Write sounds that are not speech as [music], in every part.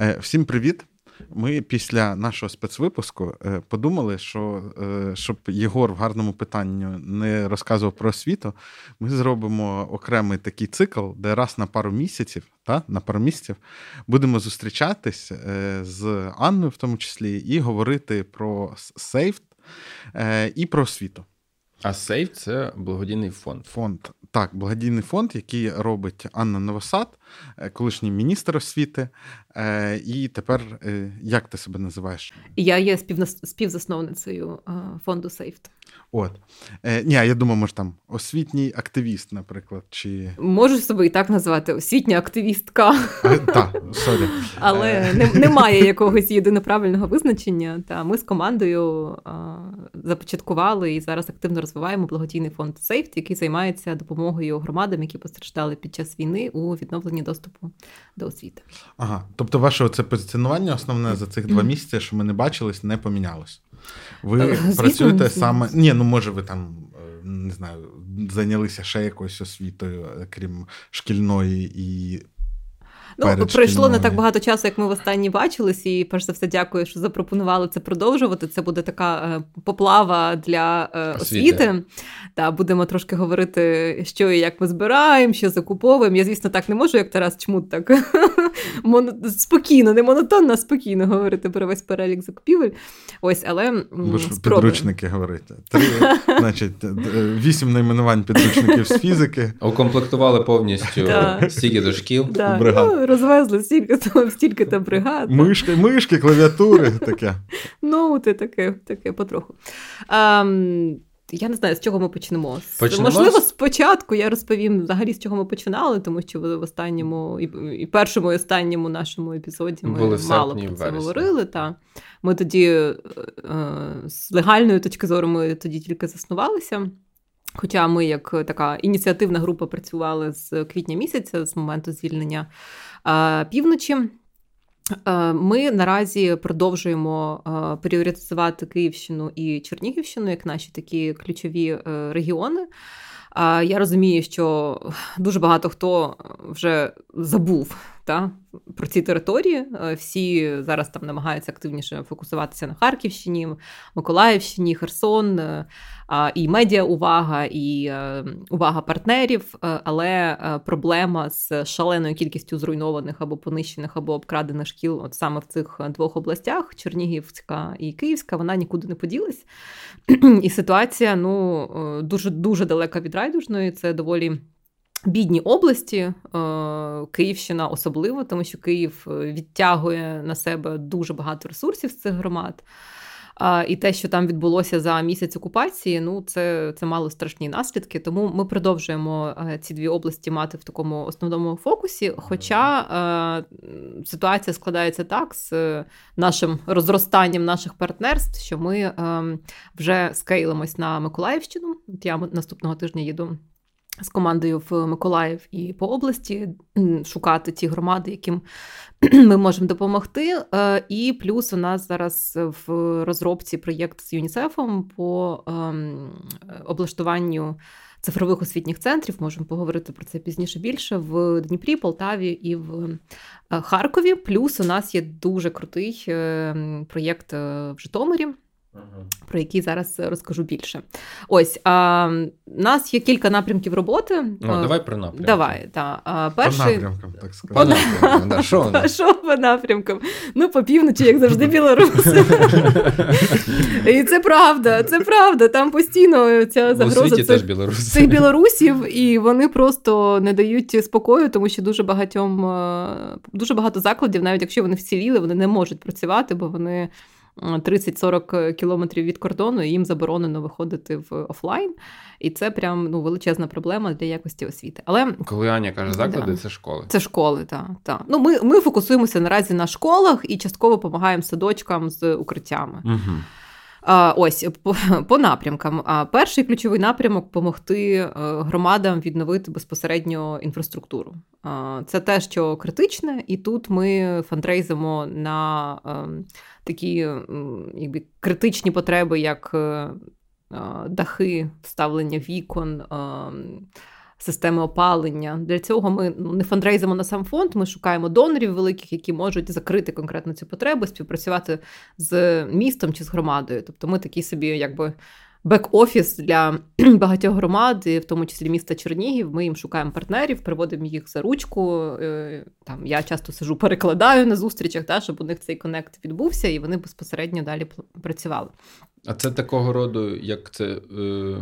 Е, всім привіт! Ми після нашого спецвипуску е, подумали, що е, щоб Єгор в гарному питанні не розказував про освіту, ми зробимо окремий такий цикл, де раз на пару місяців, та, на пару місяців будемо зустрічатись з Анною, в тому числі, і говорити про сейф і про освіту. А сейф це благодійний фонд. Фонд так, благодійний фонд, який робить Анна Новосад, е, колишній міністр освіти. Е, і тепер е, як ти себе називаєш? Я є співзасновницею фонду SavED. От. Е, Ні, я думаю, може там освітній активіст, наприклад. чи... Можу себе і так назвати освітня активістка. Так, сорі. [laughs] Але не, немає якогось єдиноправильного визначення. Та Ми з командою започаткували і зараз активно розвиваємо благодійний фонд SavED, який займається допомогою громадам, які постраждали під час війни у відновленні доступу до освіти. Ага, тобто, ваше це позиціонування основне за цих два місяці, що ми не бачились, не помінялось. Ви е, Звісно, працюєте саме. Ні, ну може, ви там е, не знаю, зайнялися ще якоюсь освітою, е, крім шкільної і Ну, пройшло не так багато часу, як ми в останні бачились, і перш за все, дякую, що запропонували це продовжувати. Це буде така е, поплава для е, освіти. освіти. Та будемо трошки говорити, що і як ми збираємо, що закуповуємо. Я, звісно, так не можу, як Тарас Чмут, так [laughs] спокійно, не монотонно, а спокійно говорити про весь перелік закупівель. Ось, але підручники говорите. Три, [laughs] значить, вісім найменувань підручників з фізики. Укомплектували повністю [laughs] стільки до шкіл. бригад. Розвезли стільки то стільки то бригад. Мишки, мишки, клавіатури [laughs] таке. Ну, ти таке, таке потроху. А, я не знаю, з чого ми почнемо. почнемо. Можливо, спочатку я розповім взагалі, з чого ми починали, тому що в останньому і, і першому і останньому нашому епізоді ми Були мало про це говорили. Та. Ми тоді е, з легальної точки зору ми тоді тільки заснувалися. Хоча ми, як така ініціативна група, працювали з квітня місяця, з моменту звільнення півночі. Ми наразі продовжуємо пріоритизувати Київщину і Чернігівщину як наші такі ключові е, регіони. Я розумію, що дуже багато хто вже забув та, про ці території. Е, всі зараз там намагаються активніше фокусуватися на Харківщині, Миколаївщині, Херсон, е, і медіа увага, і е, увага партнерів. Але проблема з шаленою кількістю зруйнованих або понищених, або обкрадених шкіл, от саме в цих двох областях Чернігівська і Київська, вона нікуди не поділась. [clears throat] І ситуація ну, дуже дуже далека від райдужної. Це доволі. Бідні області, е, Київщина особливо, тому що Київ е, відтягує на себе дуже багато ресурсів з цих громад. І те, що там відбулося за місяць окупації, ну це це мало страшні наслідки. Тому ми продовжуємо е, ці дві області мати в такому основному фокусі. Хоча ситуація складається так з нашим розростанням наших партнерств, що ми е, вже скейлимось на Миколаївщину. От Я наступного тижня їду з командою в Миколаїв і по області шукати ті громади, яким [clears throat] ми можемо допомогти. Е, і плюс у нас зараз в розробці проєкт з ЮНІСЕФом по ем, облаштуванню. Цифрових освітніх центрів можемо поговорити про це пізніше більше в Дніпрі, Полтаві і в е, Харкові. Плюс у нас є дуже крутий ем, проєкт е, в Житомирі. Про які зараз розкажу більше. Ось а, у нас є кілька напрямків роботи. Ну, Давай про напрямки. Давай, та. А, перший... По напрямкам, так сказати. По напрямкам, Що [laughs] Що по напрямкам? Ну, по півночі, як завжди, білоруси. [laughs] І це правда, це правда. Там постійно ця загроза цих, теж цих білорусів, і вони просто не дають спокою, тому що дуже багатьом дуже багато закладів, навіть якщо вони вціліли, вони не можуть працювати, бо вони. 30-40 кілометрів від кордону, і їм заборонено виходити в офлайн. І це прям ну, величезна проблема для якості освіти. Але коли Аня каже заклади, да. це школи. Це школи, так. Та. Ну, ми ми фокусуємося наразі на школах і частково допомагаємо садочкам з укриттями. Угу. Ось по, по напрямкам. А перший ключовий напрямок допомогти е, громадам відновити безпосередньо інфраструктуру. Це те, що критичне, і тут ми фандрейзимо на ем, такі якби, критичні потреби, як е, дахи, вставлення вікон. Ем, системи опалення. Для цього ми ну, не фандрейзимо на сам фонд. Ми шукаємо донорів великих, які можуть закрити конкретно цю потребу, співпрацювати з містом чи з громадою. Тобто, ми такі собі, якби бек-офіс для [clears throat] багатьох громад, в тому числі міста Чернігів. Ми їм шукаємо партнерів, приводимо їх за ручку. Е, там я часто сижу, перекладаю на зустрічах, та, щоб у них цей connect відбувся, і вони безпосередньо далі працювали. А це такого роду, як це е,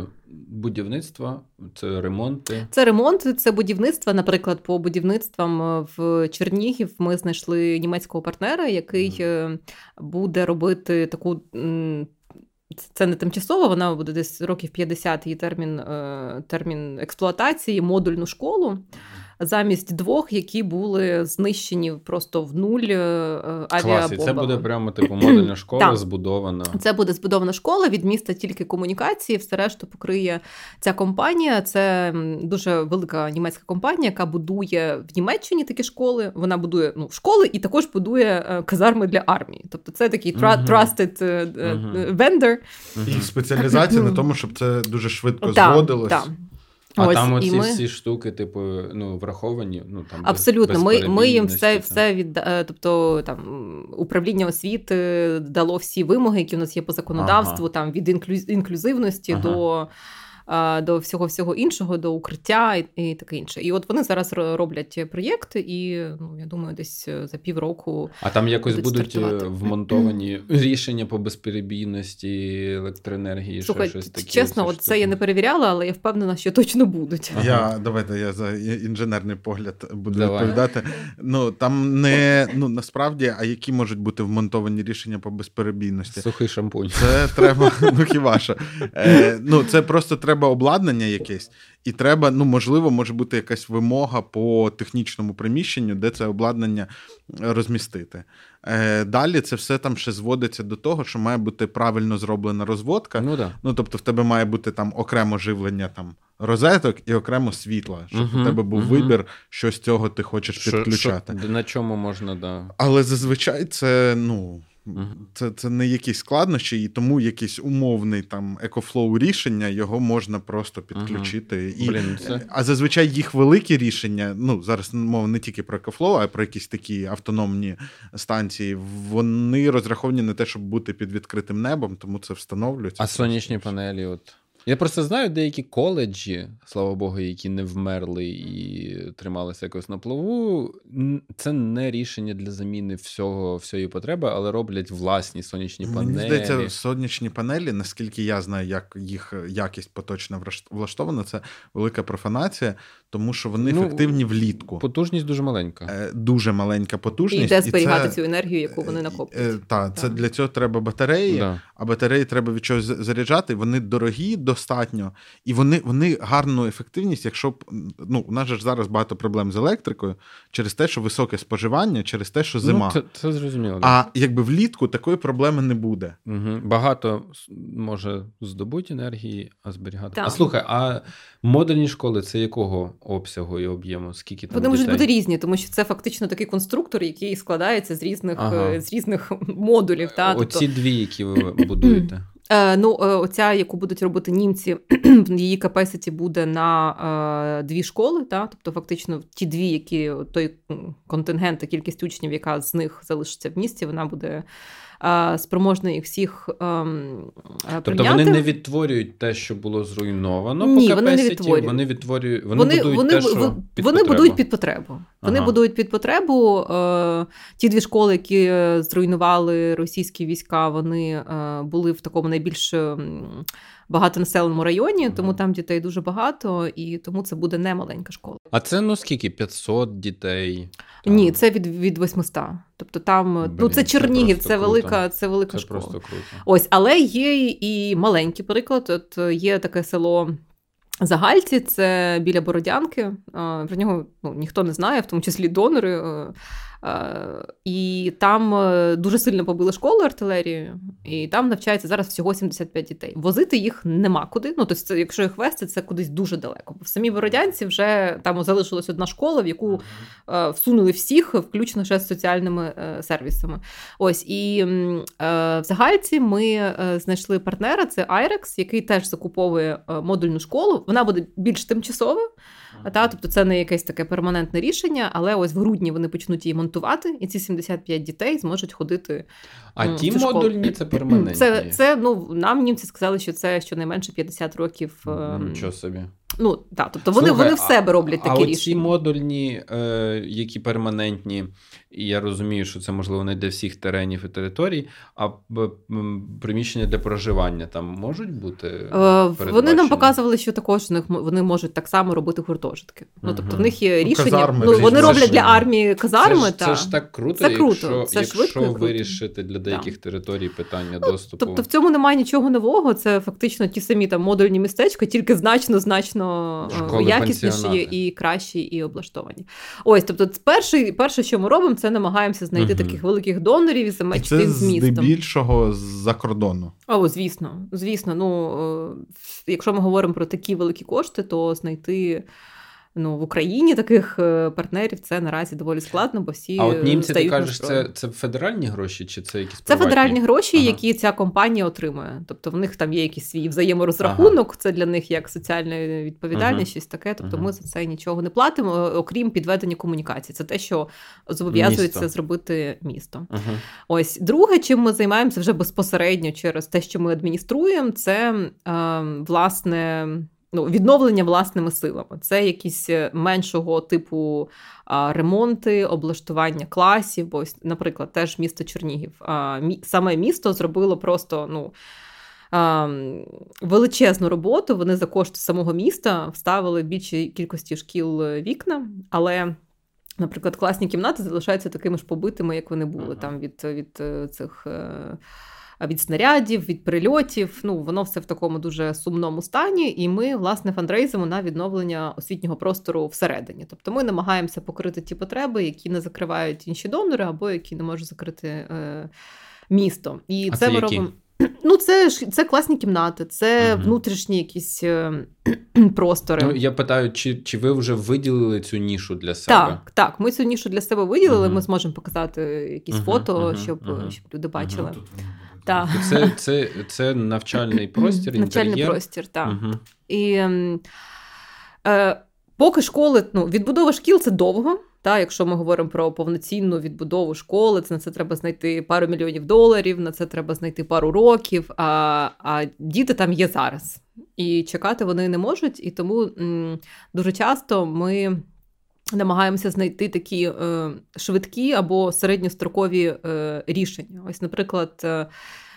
будівництво, це ремонти? Це ремонти, це будівництво. Наприклад, по будівництвам е, в Чернігів ми знайшли німецького партнера, який mm. буде робити таку це не тимчасово, вона буде десь років 50 її термін е, термін експлуатації, модульну школу замість двох, які були знищені просто в нуль авіабомбами. Клас, і Це буде [clears throat] прямо типу модульна школа збудована. Це буде збудована школа від міста тільки комунікації, все решту покриє ця компанія. Це дуже велика німецька компанія, яка будує в Німеччині такі школи. Вона будує ну, школи і також будує е, казарми для армії. Тобто це такий uh-huh. trusted uh-huh. vendor. Їх спеціалізація на тому, щоб це дуже швидко зводилось. А Ось, там оці ми... всі штуки, типу, ну, враховані. Ну, там Абсолютно, ми ми їм все все від е, тобто там управління освіти дало всі вимоги, які у нас є по законодавству, ага. там від інклюзивності ага. до до всього всього іншого, до укриття і, і таке інше. І от вони зараз роблять проєкти, і ну я думаю, десь е, за півроку. А там якось будуть, е, вмонтовані [clears throat] рішення по безперебійності електроенергії. Слухай, що щось таке. Чесно, от це я не перевіряла, але я впевнена, що точно будуть. Ага. Я давайте я за інженерний погляд буду Давай. відповідати. Ну там не ну насправді, а які можуть бути вмонтовані рішення по безперебійності? Сухий шампунь. Це треба, ну хіба що. Е, Ну це просто треба треба обладнання якесь, і треба, ну можливо, може бути якась вимога по технічному приміщенню, де це обладнання розмістити. Е, Далі це все там ще зводиться до того, що має бути правильно зроблена розводка. Ну, да. ну тобто, в тебе має бути там окремо живлення там розеток і окремо світла, щоб угу, у тебе був угу. вибір, що з цього ти хочеш підключати. Що, на чому можна, да. Але зазвичай це, ну. Це це не якісь складнощі, і тому якийсь умовний там EcoFlow рішення його можна просто підключити. Uh-huh. І, Блін, це... А зазвичай їх великі рішення, ну зараз мова не тільки про EcoFlow, а про якісь такі автономні станції. Вони розраховані на те, щоб бути під відкритим небом, тому це встановлюється. А сонячні панелі, от. Я просто знаю деякі коледжі, слава Богу, які не вмерли і трималися якось на плаву. Це не рішення для заміни всього всієї потреби, але роблять власні сонячні панелі. Мені здається, сонячні панелі, наскільки я знаю, як їх якість поточно влаштована, це велика профанація, тому що вони ну, ефективні влітку. Потужність дуже маленька. Е, дуже маленька потужність. І де зберігати і це, цю енергію, яку вони накоплюють. Е, так, це для цього треба батареї, да. а батареї треба від чогось заряджати. Вони дорогі достатньо, і вони вони гарну ефективність, якщо б ну у нас ж зараз багато проблем з електрикою через те, що високе споживання, через те, що ну, зима. Ну, це, це зрозуміло. А якби влітку такої проблеми не буде. Угу. Багато може здобути енергії, а зберігати. Так. А слухай, а модульні школи це якого? Обсягу і об'єму? Скільки там Вони можуть бути різні, тому що це фактично такий конструктор, який складається з різних ага. Е, з різних модулів. Та? Оці тобто... дві, які ви [coughs] будуєте. Е, ну, е, оця, яку будуть робити німці, [clears throat] її капеситі буде на дві школи. Та? Тобто, фактично, ті дві, які той контингент, та кількість учнів, яка з них залишиться в місті, вона буде спроможна їх всіх ем, прийняти. Тобто вони не відтворюють те, що було зруйновано. Ні, по вони не відтворюють. Вони відтворюють, вони, вони будують вони, те, що під вони будують під потребу. Вони ага. будують під потребу. Е, ті дві школи, які е, зруйнували російські війська, вони е, були в такому найбільш багатонаселеному районі, тому там дітей дуже багато, і тому це буде не маленька школа. А це ну скільки? 500 дітей? Там. Ні, це від від 800. Тобто там Блін, ну це Чернігів, це, це велика, це велика це школа. Просто круто. Ось, але є і маленький приклад. От є таке село. Загальці це біля Бородянки. Про нього ну, ніхто не знає, в тому числі донори. Е, і там е, дуже сильно побили школу артилерією, і там навчається зараз всього 75 дітей. Возити їх нема куди. Ну тобто, якщо їх вести, це кудись дуже далеко. В самій Бородянці вже там залишилась одна школа, в яку uh всунули всіх, включно ще з соціальними сервісами. Ось і в загальці ми знайшли партнера. Це Айрекс, який теж закуповує модульну школу. Вона буде більш тимчасова. Та, Тобто це не якесь таке перманентне рішення, але ось в грудні вони почнуть її монтувати, і ці 75 дітей зможуть ходити. А ті модульні це [clears throat] перманентні? Це, це ну, Нам німці сказали, що це щонайменше 50 років. Нічого ем, собі. Ну, так, тобто вони Слухай, вони в себе роблять такі а рішення. А ці модульні, е, які перманентні, і я розумію, що це можливо не для всіх теренів і територій, а приміщення для проживання там можуть бути. Е, вони нам показували, що також вони можуть так само робити гуртожитки. Ну, тобто в них є ну, рішення. Казарми, ну, Вони роблять для армії казарми. Це, та... це ж так круто, це круто. якщо, це якщо вирішити для деяких так. територій питання ну, доступу. Тобто в цьому немає нічого нового. Це фактично ті самі там модульні містечка, тільки значно значно е, якісніші і кращі, і облаштовані. Ось, тобто, перше, перше, що ми робимо, це намагаємося знайти угу. таких великих донорів і замечити їх з містом. Це здебільшого з-за кордону. О, звісно, звісно. Ну, е, якщо ми говоримо про такі великі кошти, то знайти ну, в Україні таких е, партнерів це наразі доволі складно, бо всі. А от німці ти кажеш, це це федеральні гроші, чи це якісь Це федеральні гроші, ага. які ця компанія отримує. Тобто в них там є якийсь свій взаєморозрахунок, ага. це для них як соціальна відповідальність, ага. щось таке. Тобто ми за це нічого не платимо, окрім підведення комунікації. Це те, що зобов'язується місто. зробити місто. Ось друге, чим ми займаємося вже безпосередньо через те, що ми адмініструємо, це е, власне ну, відновлення власними силами. Це якісь е, меншого типу ремонти, облаштування класів. Бо, наприклад, теж місто Чернігів. Саме місто зробило просто ну. Величезну роботу вони за кошти самого міста вставили більшій кількості шкіл е, вікна, але, наприклад, класні кімнати залишаються такими ж побитими, як вони були ага. там від від е, цих від снарядів, від прильотів. Ну, воно все в такому дуже сумному стані. І ми, власне, фандрейзимо на відновлення освітнього простору всередині. Тобто ми намагаємося покрити ті потреби, які не закривають інші донори, або які не можуть закрити е, місто. І а це, це ми робимо. [clears throat] Ну, це ж це класні кімнати, це угу. внутрішні якісь е, [clears throat] простори. Ну, Я питаю, чи чи ви вже виділили цю нішу для себе? Так, так. Ми цю нішу для себе виділили. Угу. Ми зможемо показати якісь угу. фото, щоб щоб люди бачили. Так. Це це, це навчальний простір. Навчальний інтер'єр. простір, так. Угу. І ем, е, поки школи, ну, відбудова шкіл це довго. Та, Якщо ми говоримо про повноцінну відбудову школи, це на це треба знайти пару мільйонів доларів, на це треба знайти пару років. А а діти там є зараз. І чекати вони не можуть. І тому м, дуже часто ми намагаємося знайти такі е, швидкі або середньострокові е, рішення. Ось, наприклад, е,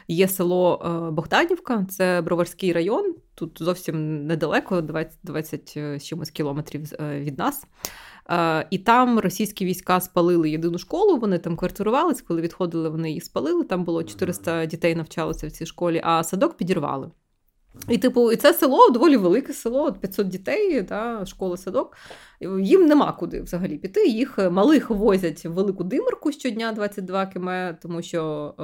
є село Богданівка, це Броварський район, тут зовсім недалеко, 20 20 е, чимось кілометрів від нас. І там російські війська спалили єдину школу. Вони там квартирувались, коли відходили, вони її спалили. Там було 400 дітей навчалося в цій школі, а садок підірвали. І, типу, і це село доволі велике село, 500 дітей, та, школа садок. Їм нема куди взагалі піти. Їх малих возять в велику димерку щодня 22 км, тому що е,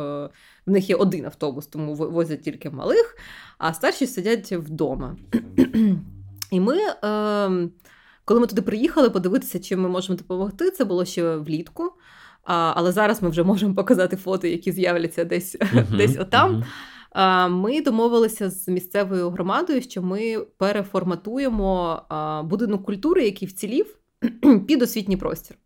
в них є один автобус, тому возять тільки малих, а старші сидять вдома. І ми, е, коли ми туди приїхали, подивитися, чим ми можемо допомогти, це було ще влітку. А, Але зараз ми вже можемо показати фото, які з'являться десь uh-huh, десь отам. Uh-huh. Ми домовилися з місцевою громадою, що ми переформатуємо будинок культури, який вцілів, [clears throat] під освітній простір.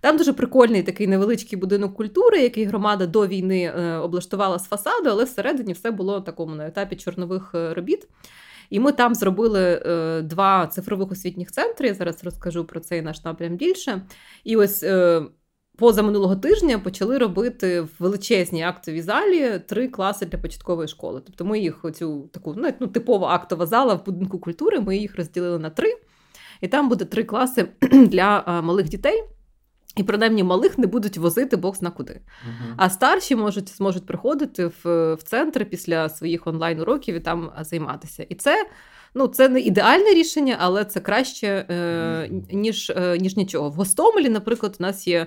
Там дуже прикольний такий невеличкий будинок культури, який громада до війни е, облаштувала з фасаду, але всередині все було на такому на етапі чорнових е, робіт. І ми там зробили е, два цифрових освітніх центри. Я зараз розкажу про цей наш напрям більше. І ось поза минулого тижня почали робити в величезній актовій залі три класи для початкової школи. Тобто ми їх оцю таку ну, типова актова зала в будинку культури. Ми їх розділили на три, і там буде три класи [clears throat] для малих дітей. І принаймні малих не будуть возити бог зна куди. Uh-huh. А старші можуть зможуть приходити в в центр після своїх онлайн-уроків і там займатися. І це ну, це не ідеальне рішення, але це краще, е, ніж, е, ніж нічого. В Гостомелі, наприклад, у нас є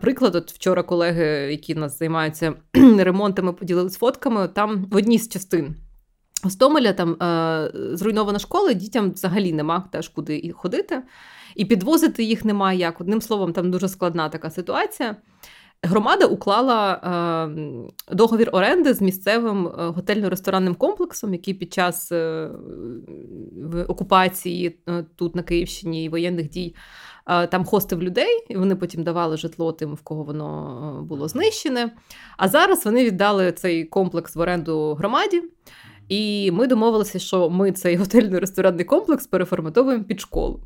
приклад, от вчора колеги, які нас займаються [clears throat] ремонтами, поділилися фотками. Там в одній з частин Гостомеля там е, зруйнована школа, дітям взагалі нема теж куди ходити, і підвозити їх немає як. Одним словом, там дуже складна така ситуація. Громада уклала е, договір оренди з місцевим е, готельно-ресторанним комплексом, який під час е, окупації е, тут на Київщині і воєнних дій е, там хостив людей, і вони потім давали житло тим, в кого воно було знищене. А зараз вони віддали цей комплекс в оренду громаді. І ми домовилися, що ми цей [laughs] готельно-ресторанний комплекс переформатовуємо під школу.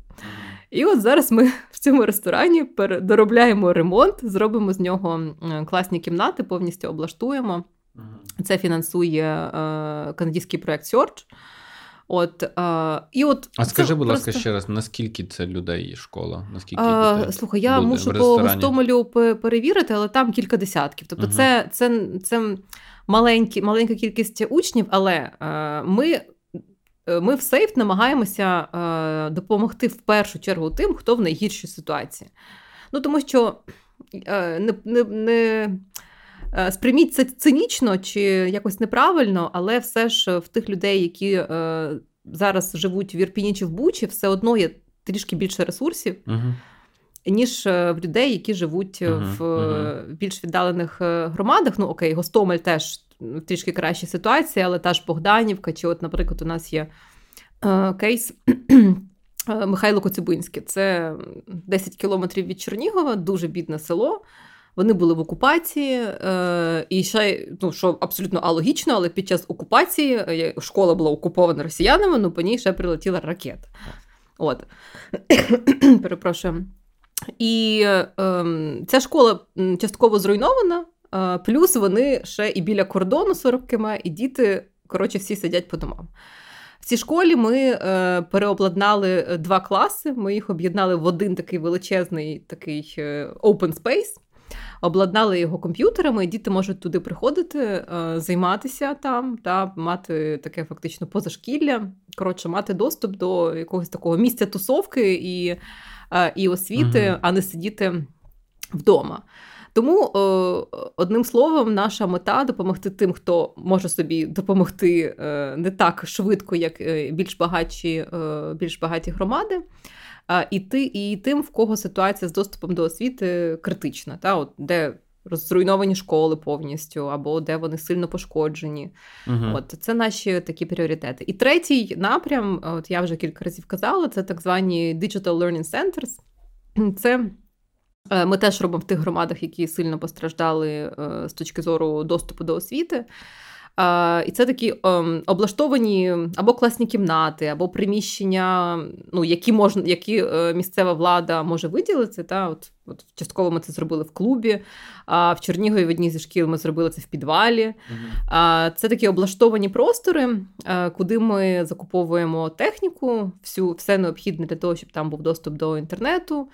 І от зараз ми [laughs] в цьому ресторані доробляємо ремонт, зробимо з нього класні кімнати, повністю облаштуємо. Це фінансує е, канадський проект Search. От, е, і от А скажи, будь ласка, ще раз, наскільки це людей школа? Наскільки а, дітей Слухай, я буде мушу по Гостомелю перевірити, але там кілька десятків. Тобто, uh це це, це маленькі, маленька кількість учнів, але е, ми Е, ми в сейф намагаємося е, допомогти в першу чергу тим, хто в найгіршій ситуації. Ну, Тому що е, не не, не е, сприйміть це цинічно чи якось неправильно, але все ж в тих людей, які е, зараз живуть в Ірпіні чи в Бучі, все одно є трішки більше ресурсів. uh Ніж в людей, які живуть uh-huh, в uh-huh. більш віддалених громадах. Ну окей, Гостомель теж трішки краща ситуація, але та ж Богданівка, чи, от, наприклад, у нас є е, кейс. [clears throat] Е, Михайло Коцюбинське, це 10 кілометрів від Чернігова, дуже бідне село. Вони були в окупації, е, і ще ну, що абсолютно алогічно, але під час окупації е, школа була окупована росіянами, ну по ній ще прилетіла ракета. От. [clears throat] Перепрошую. І е, ця школа частково зруйнована, Плюс вони ще і біля кордону 40 км, і діти, коротше, всі сидять по домам. В цій школі ми е, переобладнали е, два класи. Ми їх об'єднали в один такий величезний такий е, open space, обладнали його комп'ютерами, і діти можуть туди приходити, е, займатися там та мати таке фактично позашкілля. Коротше, мати доступ до якогось такого місця тусовки і, е, і освіти, uh а не сидіти вдома. Тому, е, одним словом, наша мета допомогти тим, хто може собі допомогти е, не так швидко, як е, більш багаті, більш багаті громади. І ти, і тим, в кого ситуація з доступом до освіти критична, та от де розруйновані школи повністю, або де вони сильно пошкоджені. uh От це наші такі пріоритети. І третій напрям, от я вже кілька разів казала, це так звані Digital Learning Centers. Це ми теж робимо в тих громадах, які сильно постраждали е, з точки зору доступу до освіти. І це такі ем, облаштовані або класні кімнати, або приміщення, ну, які можна, які е, місцева влада може виділити. Та? От, от Частково ми це зробили в клубі, а в Чернігові в одній зі шкіл ми зробили це в підвалі. Uh-huh. Це такі облаштовані простори, куди ми закуповуємо техніку, всю, все необхідне для того, щоб там був доступ до інтернету.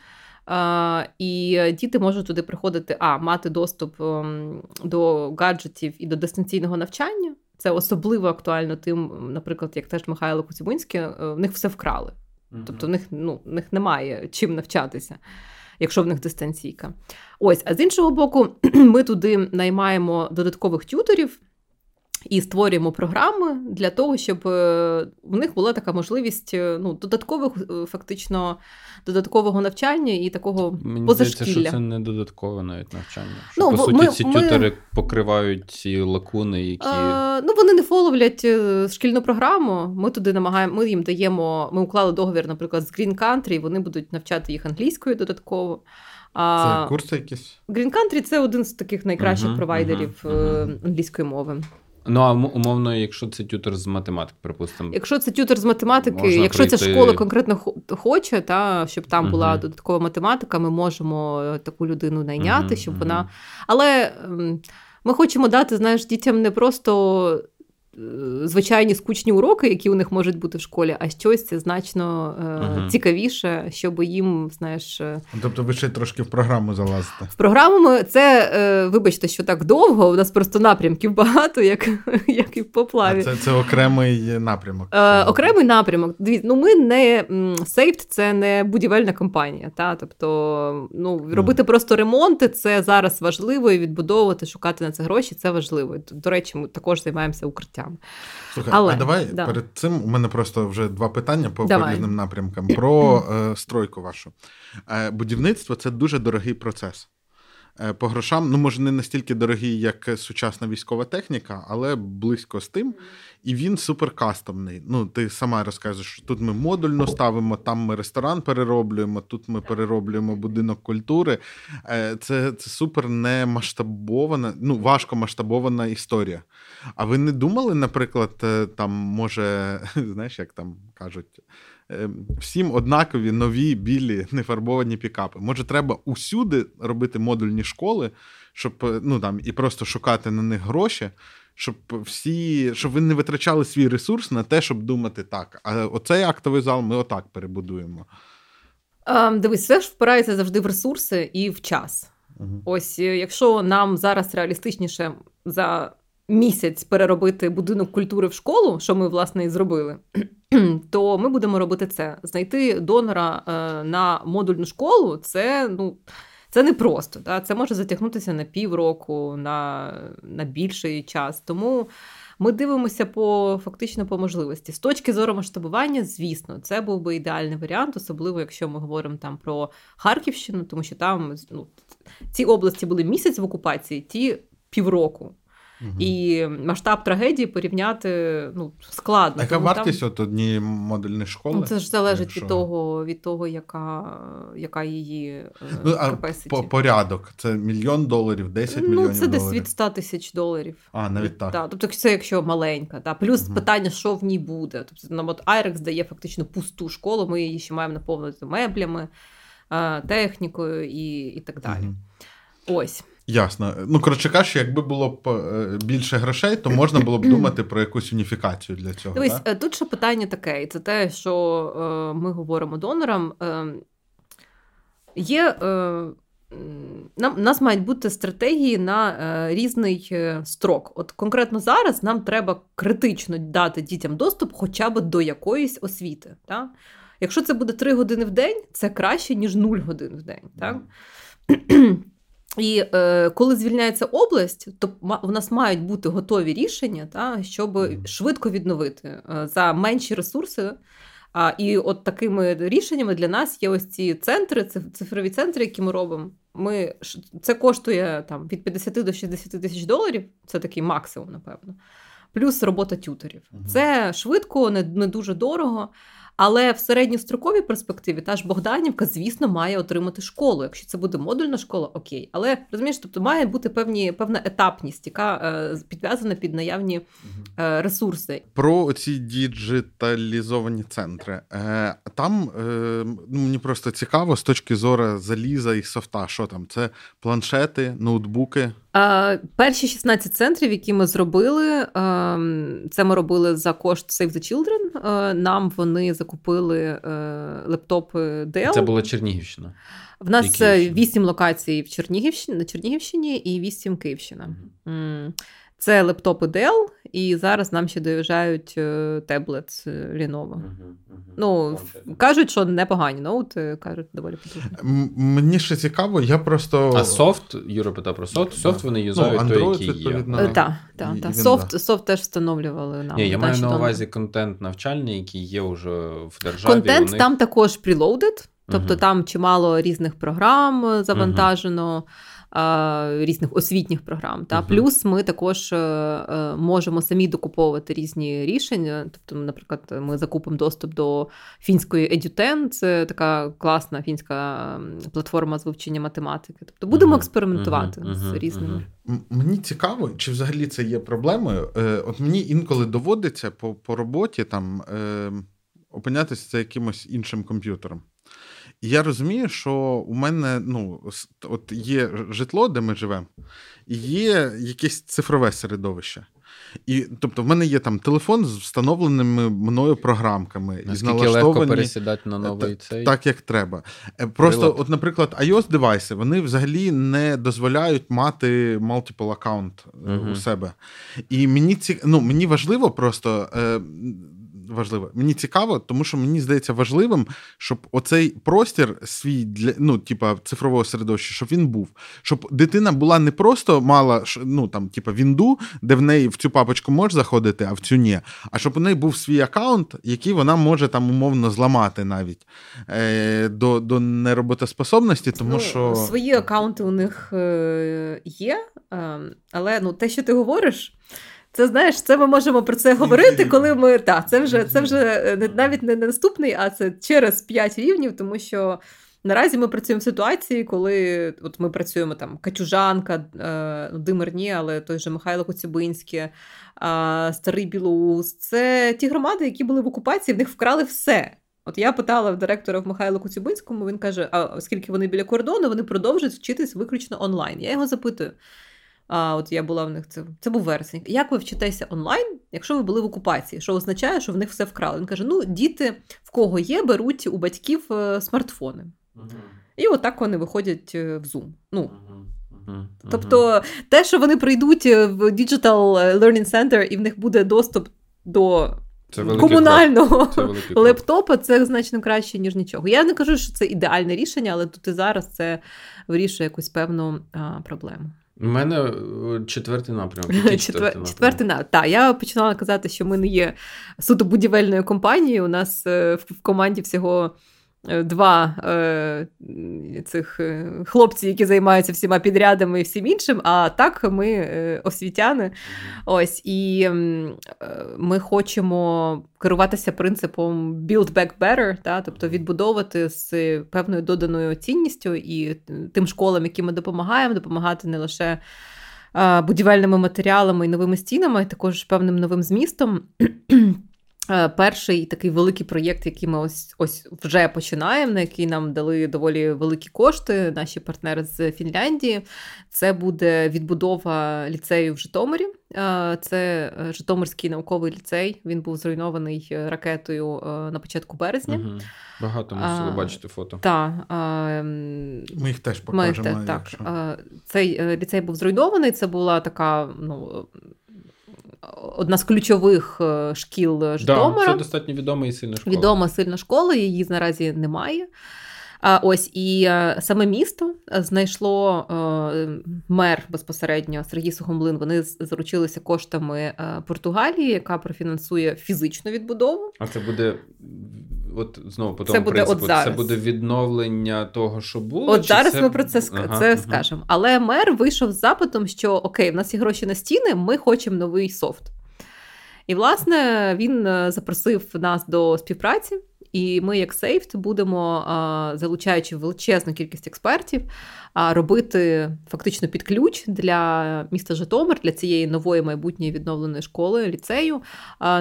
І діти можуть туди приходити, а мати доступ ем, до гаджетів і до дистанційного навчання. Це особливо актуально тим, наприклад, як теж Михайло Коцюбинське, е, в них все вкрали. Тобто в них ну, в них немає чим навчатися, якщо в них дистанційка. Ось, а з іншого боку, [clears throat] ми туди наймаємо додаткових тюторів. І створюємо програми для того, щоб е, в них була така можливість е, ну, додаткових фактично додаткового навчання і такого Мені позашкілля. Здається, що це не додаткове навіть навчання. Що, ну, По суті, ми, ці ми... тютери покривають ці лакуни, які. А, ну, Вони не фоловлять е, шкільну програму. Ми туди намагаємо, ми їм даємо, ми уклали договір, наприклад, з Green Country, і вони будуть навчати їх англійською додатково. Це курси якісь? Green Country – це один з таких найкращих uh-huh, провайдерів uh-huh, англійської мови. Ну, а умовно, якщо це тютер з математики, припустимо. Якщо це тютер з математики, якщо прийти... ця школа конкретно хоче, та, щоб там uh була додаткова математика, ми можемо таку людину найняти, uh щоб вона. Але ми хочемо дати, знаєш, дітям не просто Е, звичайні скучні уроки, які у них можуть бути в школі, а щось значно uh цікавіше, щоб їм, знаєш. Е, тобто ви ще трошки в програму залазите? В програму ми це, вибачте, що так довго. У нас просто напрямків багато, як [laughs] як і в поплаві. А Це це окремий напрямок. Е, Окремий напрямок. Ну, ми не сейфт, це не будівельна компанія. Та? Тобто, ну, робити mm. просто ремонти це зараз важливо, і відбудовувати, шукати на це гроші це важливо. До речі, ми також займаємося укриттям життям. Слухай, Але, а давай да. перед цим у мене просто вже два питання по, по різним напрямкам про е, стройку вашу. Е, Будівництво це дуже дорогий процес. Е, по грошам, ну, може, не настільки дорогий, як сучасна військова техніка, але близько з тим. І він супер кастомний. Ну, ти сама розказуєш, що тут ми модульно ставимо, там ми ресторан перероблюємо, тут ми перероблюємо будинок культури. Е, це це супер не масштабована, ну, важко масштабована історія. А ви не думали, наприклад, е, там може, [laughs] знаєш, як там кажуть, всім однакові нові білі нефарбовані пікапи. Може, треба усюди робити модульні школи, щоб е, ну там і просто шукати на них гроші, щоб всі, щоб ви не витрачали свій ресурс на те, щоб думати так. А оцей актовий зал ми отак перебудуємо. Um, дивись, все ж впирається завжди в ресурси і в час. Угу. Ось е, якщо нам зараз реалістичніше за місяць переробити будинок культури в школу, що ми власне і зробили, [clears throat] то ми будемо робити це. Знайти донора е, на модульну школу це ну. Це не просто, да? це може затягнутися на півроку, на на більший час. Тому ми дивимося по фактично по можливості. З точки зору масштабування, звісно, це був би ідеальний варіант, особливо якщо ми говоримо там про Харківщину, тому що там ну, ці області були місяць в окупації, ті півроку. Угу. І масштаб трагедії порівняти ну, складно. Яка вартість там... от однієї модульної школи? Ну, це ж залежить Якщо... від того, від того, яка яка її е, ну, а по порядок. Це мільйон доларів, 10 ну, мільйонів. Ну, це десь від 100 тисяч доларів. А, навіть так. Да, тобто це якщо маленька. Да. Плюс угу. питання, що в ній буде. Тобто нам от Айрекс дає фактично пусту школу, ми її ще маємо наповнити меблями, е, технікою і, і так далі. Угу. Ось. Ясно. Ну, коротше кажучи, якби було б е, більше грошей, то можна було б [clears throat] думати про якусь уніфікацію для цього. Дивись, так? тут ще питання таке, і це те, що е, ми говоримо донорам. Е, є. Е, нам нас мають бути стратегії на е, різний е, строк. От конкретно зараз нам треба критично дати дітям доступ хоча б до якоїсь освіти. Так? Якщо це буде 3 години в день, це краще, ніж 0 годин в день. Так? Mm. [clears throat] [clears throat] І е, коли звільняється область, то в нас мають бути готові рішення, та, щоб швидко відновити е, за менші ресурси. А, І от такими рішеннями для нас є ось ці центри, цифрові центри, які ми робимо. Ми, Це коштує там, від 50 до 60 тисяч доларів, це такий максимум, напевно. Плюс робота тюторів. Угу. Це швидко, не, не дуже дорого. Але в середньостроковій перспективі та ж Богданівка, звісно, має отримати школу. Якщо це буде модульна школа, окей. Але розумієш, тобто має бути певні певна етапність, яка е, підв'язана під наявні е, ресурси. Про ці діджиталізовані центри. Е, там е, ну, мені просто цікаво з точки зору заліза і софта. Що там? Це планшети, ноутбуки. Перші 16 центрів, які ми зробили, ем, це ми робили за кошт Save the Children. Е, нам вони закупили е, лептопи Dell. Це була Чернігівщина. В нас вісім локацій в Чернігівщині на Чернігівщині і вісім Київщина. Mm. Це лептопи Dell, і зараз нам ще доїжджають е, tablet Lenovo. Uh-huh, uh-huh. Ну, кажуть, що непогані ноути, кажуть, доволі потужні. Мені ще цікаво, я просто. А софт, Юра питав про софт, софт вони юзають, ну, той, який є. Так, так, так. Софт, софт теж встановлювали нам. Ні, Я маю на увазі контент навчальний, який є вже в державі. Контент в них... там також preloaded, тобто uh-huh. там чимало різних програм завантажено різних освітніх програм. Та? Uh-huh. Плюс ми також е, е, можемо самі докуповувати різні рішення. Тобто, наприклад, ми закупимо доступ до фінської Eduten, це така класна фінська платформа з вивчення математики. Тобто будемо uh-huh. експериментувати uh-huh. з різними. Мені цікаво, чи взагалі це є проблемою. Е, от мені інколи доводиться по по роботі там опинятися за якимось іншим комп'ютером. І я розумію, що у мене ну, от є житло, де ми живемо, і є якесь цифрове середовище. І, Тобто, в мене є там телефон з встановленими мною програмками. Наскільки легко пересідати на новий цей? Так, як треба. Е, просто, Прилад. от, наприклад, ios девайси вони взагалі не дозволяють мати multiple аккаунт угу. у себе. І мені ці... ну, мені важливо просто. Е, важливо. Мені цікаво, тому що мені здається важливим, щоб оцей простір свій для ну, типа цифрового середовища, щоб він був. Щоб дитина була не просто мала ну, там, типа, вінду, де в неї в цю папочку можеш заходити, а в цю ні. А щоб у неї був свій аккаунт, який вона може там умовно зламати навіть е, до до нероботоспособності, тому ну, що. Свої аккаунти у них е, є, е, але ну, те, що ти говориш. Це знаєш, це ми можемо про це говорити, коли ми так, це вже це вже е, навіть не наступний, а це через 5 рівнів, тому що наразі ми працюємо в ситуації, коли от ми працюємо там Катюжанка, е, Димирні, але той же Михайло Коцюбинський, е, Старий Білоус. Це ті громади, які були в окупації, в них вкрали все. От я питала в директора в Михайло Коцюбинському, він каже: а оскільки вони біля кордону, вони продовжують вчитись виключно онлайн. Я його запитую. А от я була в них це це був вересень. Як ви вчитеся онлайн, якщо ви були в окупації? Що означає, що в них все вкрали? Він каже: ну, діти в кого є, беруть у батьків е, смартфони. Угу. І отак вони виходять е, в Zoom. Ну, угу. Тобто те, що вони прийдуть е, в Digital Learning Center і в них буде доступ до це комунального це лептопа, це значно краще, ніж нічого. Я не кажу, що це ідеальне рішення, але тут і зараз це вирішує якусь певну а, проблему. У мене е, четвертий напрямок. Четвер... Четвертий напрямок. Так, я починала казати, що ми не є суто будівельною компанією. У нас е, в команді всього два е, цих е, хлопці, які займаються всіма підрядами і всім іншим. А так ми е, освітяни. Ось і е, ми хочемо керуватися принципом build back better, та, тобто відбудовувати з певною доданою цінністю і тим школам, які ми допомагаємо, допомагати не лише. Будівельними матеріалами і новими стінами, також певним новим змістом. Е, перший такий великий проєкт, який ми ось ось вже починаємо, на який нам дали доволі великі кошти, наші партнери з Фінляндії. Це буде відбудова ліцею в Житомирі. Е, це е, Житомирський науковий ліцей. Він був зруйнований ракетою на початку березня. Угу. Багато мусили бачити фото. Так. Ми їх теж покажемо. Ми, так, так. Цей ліцей був зруйнований. Це була така ну, одна з ключових е, шкіл Житомира. Да, Це достатньо відома і сильна школа. Відома сильна школа, її наразі немає. А ось і е, саме місто знайшло е, мер безпосередньо Сергій Сухомлин. Вони заручилися коштами Португалії, яка профінансує фізичну відбудову. А це буде от знову по тому це буде принципу, от зараз. це буде відновлення того, що було. От зараз це... ми про це ага, це ага. скажемо. Але мер вийшов з запитом, що окей, в нас є гроші на стіни, ми хочемо новий софт. І, власне, він е, запросив нас до співпраці. І ми, як Сейфт, будемо залучаючи величезну кількість експертів, робити фактично під ключ для міста Житомир, для цієї нової майбутньої відновленої школи, ліцею,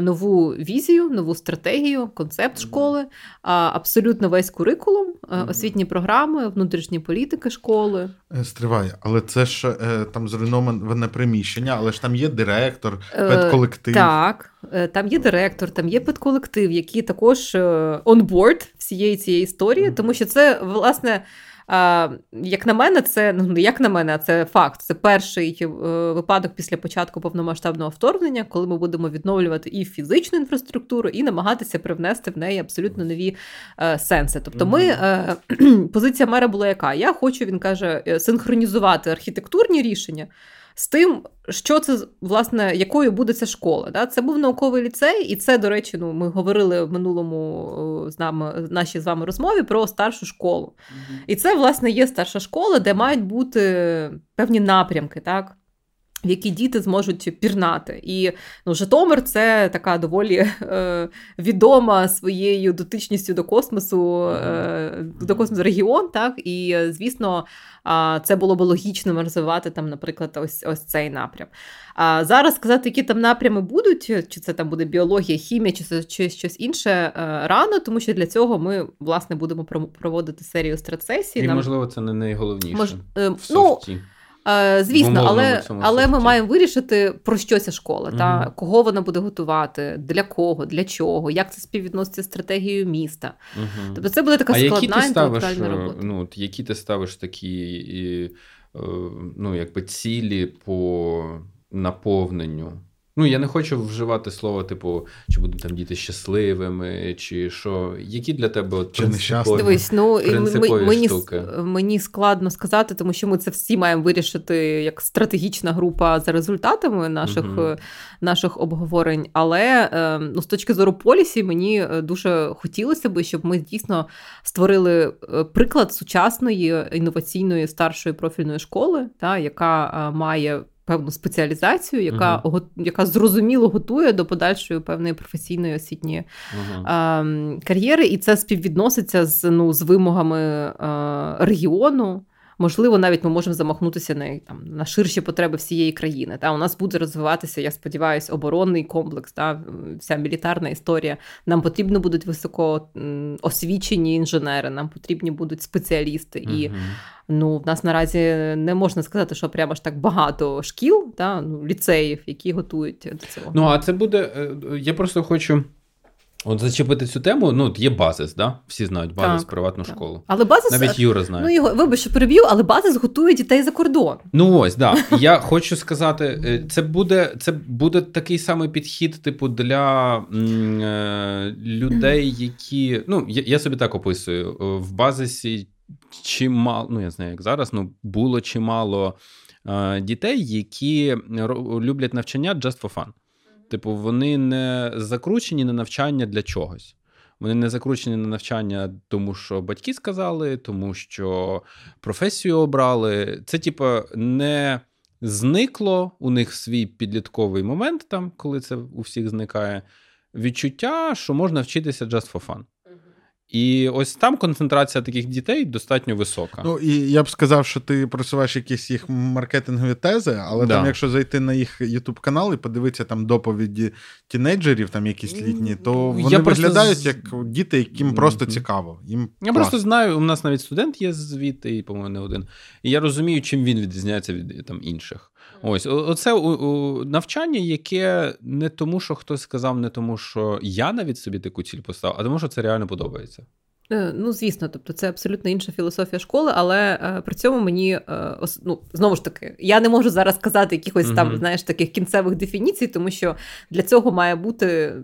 нову візію, нову стратегію, концепт школи, абсолютно весь курикулум, освітні програми, внутрішні політики школи. Е, стриває, але це ж е, там зруйноване приміщення, але ж там є директор, е, педколектив. Так, там є директор, там є педколектив, який також онборд всієї цієї історії, тому що це власне. Як на мене, це ну як на мене, а це факт. Це перший е, випадок після початку повномасштабного вторгнення, коли ми будемо відновлювати і фізичну інфраструктуру, і намагатися привнести в неї абсолютно нові е, сенси. Тобто, ми е, [clears throat] позиція мера була яка? Я хочу, він каже, синхронізувати архітектурні рішення з тим, що це власне, якою буде ця школа. Да? Це був науковий ліцей, і це, до речі, ну ми говорили в минулому з нами нашій з вами розмові про старшу школу. Mm-hmm. І це, власне, є старша школа, де мають бути певні напрямки, так. В які діти зможуть пірнати. І ну, Житомир це така доволі е, відома своєю дотичністю до космосу, е, до космосу регіон. так, І, звісно, е, це було б логічно розвивати там, наприклад, ось ось цей напрям. А зараз сказати, які там напрями будуть, чи це там буде біологія, хімія, чи це чи щось інше е, рано, тому що для цього ми власне будемо проводити серію страцесій. І, Нам... можливо, це не найголовніше. Мож... Е, в ну, Е, звісно, але але ми маємо вирішити, про що ця школа, угу. та кого вона буде готувати, для кого, для чого, як це співвідноситься з стратегією міста. Угу. Тобто це буде така а складна які ти ставиш, е, робота. Ну, Які ти ставиш такі е, ну, якби цілі по наповненню? Ну, я не хочу вживати слово, типу, чи будуть там діти щасливими, чи що. Які для тебе от чи нещасливі? Дивись, ну мені, штуки? мені складно сказати, тому що ми це всі маємо вирішити як стратегічна група за результатами наших угу. наших обговорень. Але ем, ну, з точки зору полісі, мені е, дуже хотілося би, щоб ми дійсно створили е, приклад сучасної інноваційної старшої профільної школи, та яка має певну спеціалізацію, яка uh яка зрозуміло готує до подальшої певної професійної освітньої uh а, кар'єри, і це співвідноситься з ну, з вимогами е, регіону. Можливо, навіть ми можемо замахнутися на там на ширші потреби всієї країни. Та у нас буде розвиватися, я сподіваюся, оборонний комплекс, та вся мілітарна історія. Нам потрібні будуть високо освічені інженери, нам потрібні будуть спеціалісти. Uh-huh. І ну, в нас наразі не можна сказати, що прямо ж так багато шкіл, та ну, ліцеїв, які готують до цього. Ну а це буде. Е, я просто хочу. От зачепити цю тему, ну є базис, да? Всі знають базис, так, приватну так. школу. Але базис, навіть Юра знає. Ну його вибач, що переб'ю, але базис готує дітей за кордон. Ну ось, да. [laughs] Я хочу сказати, е, це буде це буде такий самий підхід, типу, для м, е, людей, [clears throat] які. Ну, я, я собі так описую. Е, в базисі чимало, ну я знаю, як зараз, ну було чимало е, дітей, які люблять навчання just for fun. Типу, вони не закручені на навчання для чогось. Вони не закручені на навчання, тому що батьки сказали, тому що професію обрали. Це, типу, не зникло у них свій підлітковий момент, там, коли це у всіх зникає. Відчуття, що можна вчитися just for fun. І ось там концентрація таких дітей достатньо висока. Ну і я б сказав, що ти просуваєш якісь їх маркетингові тези, але да. там, якщо зайти на їх ютуб канал і подивитися там доповіді тінейджерів, там якісь літні, то вони я виглядають з... як діти, яким mm-hmm. просто цікаво. Їм Я клас. просто знаю, у нас навіть студент є звідти, і, по-моєму, не один. І я розумію, чим він відрізняється від там інших. Ось оце навчання, яке не тому, що хтось сказав, не тому, що я навіть собі таку ціль поставив, а тому, що це реально подобається. Е, ну, звісно, тобто це абсолютно інша філософія школи, але е, при цьому мені е, ну, знову ж таки, я не можу зараз сказати якихось mm-hmm. там, знаєш, таких кінцевих дефініцій, тому що для цього має бути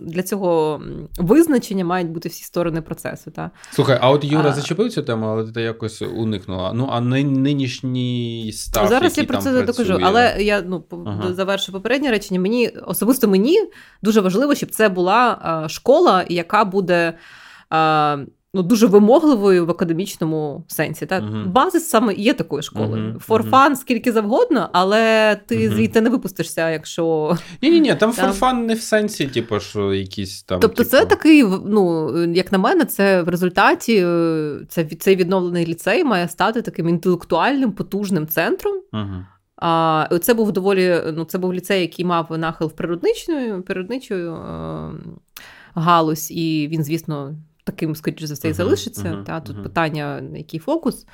для цього визначення мають бути всі сторони процесу. Та? Слухай, а от Юра а... зачепив цю тему, але ти якось уникнула. Ну, а нинішній став, зараз який я про це докажу, але я ну ага. завершу попереднє речення. Мені особисто мені дуже важливо, щоб це була школа, яка буде ну, дуже вимогливою в академічному сенсі. Так? Uh-huh. Базис саме є такою школою. Uh-huh. For fun скільки завгодно, але ти uh-huh. звідти не випустишся, якщо. Ні, ні, ні, там [laughs] fun не в сенсі, типу, що якісь там. Тобто, типу... це такий, ну, як на мене, це в результаті е, це, цей відновлений ліцей має стати таким інтелектуальним, потужним центром. А це був доволі ну, це був ліцей, який мав нахил в природничну природничу е, галузь, і він, звісно, таким, скоріше за все, і залишиться. Uh-huh, та, Тут uh-huh. питання, який фокус.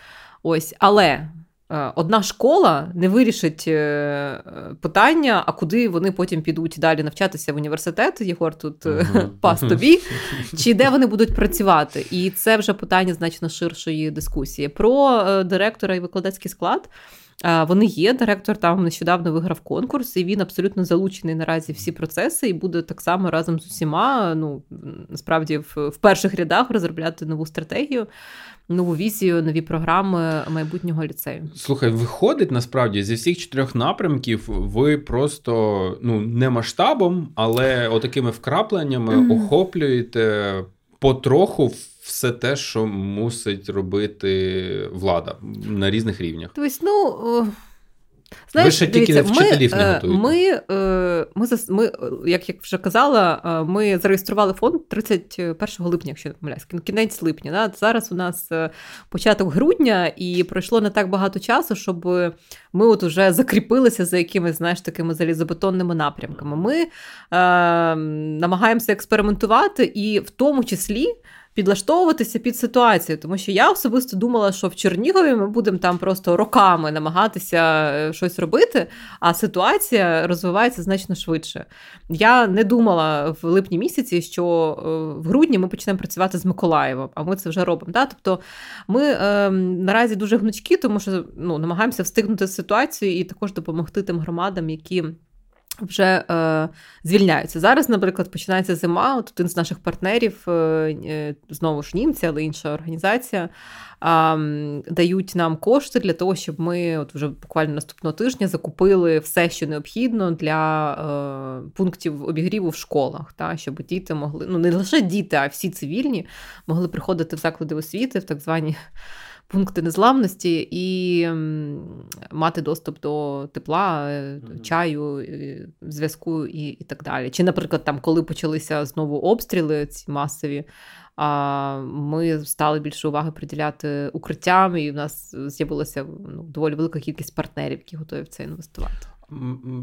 Ось, Але е, одна школа не вирішить е, питання, а куди вони потім підуть далі навчатися в університет. Єгор тут uh-huh. пас тобі, чи де вони будуть працювати. І це вже питання значно ширшої дискусії. Про директора і викладацький склад. Вони є. Директор там нещодавно виграв конкурс, і він абсолютно залучений наразі всі процеси, і буде так само разом з усіма. Ну насправді в, в перших рядах розробляти нову стратегію. Нову візію, нові програми майбутнього ліцею. Слухай, виходить насправді зі всіх чотирьох напрямків, ви просто ну не масштабом, але отакими вкрапленнями mm-hmm. охоплюєте потроху все те, що мусить робити влада на різних рівнях. Тобто, ну. Знаєш, Ви ще тільки дивіться, вчителів ми, не е, готуєте. Ми, е, ми, ми, як я вже казала, е, ми зареєстрували фонд 31 липня, якщо не помиляюсь, кінець липня. Да? Зараз у нас початок грудня, і пройшло не так багато часу, щоб ми от уже закріпилися за якимись знаєш, такими залізобетонними напрямками. Ми е, намагаємося експериментувати, і в тому числі підлаштовуватися під ситуацію, тому що я особисто думала, що в Чернігові ми будемо там просто роками намагатися е, щось робити, а ситуація розвивається значно швидше. Я не думала в липні місяці, що е, в грудні ми почнемо працювати з Миколаєвом, а ми це вже робимо. Да? Тобто ми е, наразі дуже гнучкі, тому що ну, намагаємося встигнути з ситуацією і також допомогти тим громадам, які. Вже е, звільняються. Зараз, наприклад, починається зима. От один з наших партнерів, е, е, знову ж німці, але інша організація, дають нам кошти для того, щоб ми от вже буквально наступного тижня закупили все, що необхідно для е, пунктів обігріву в школах, та, щоб діти могли, ну не лише діти, а всі цивільні могли приходити в заклади освіти, в так звані пункти незламності і мати доступ до тепла, е, чаю, зв'язку і і так далі. Чи, наприклад, там, коли почалися знову обстріли, ці масові, а ми стали більше уваги приділяти укриттям, і в нас з'явилася ну, доволі велика кількість партнерів, які готові в це інвестувати.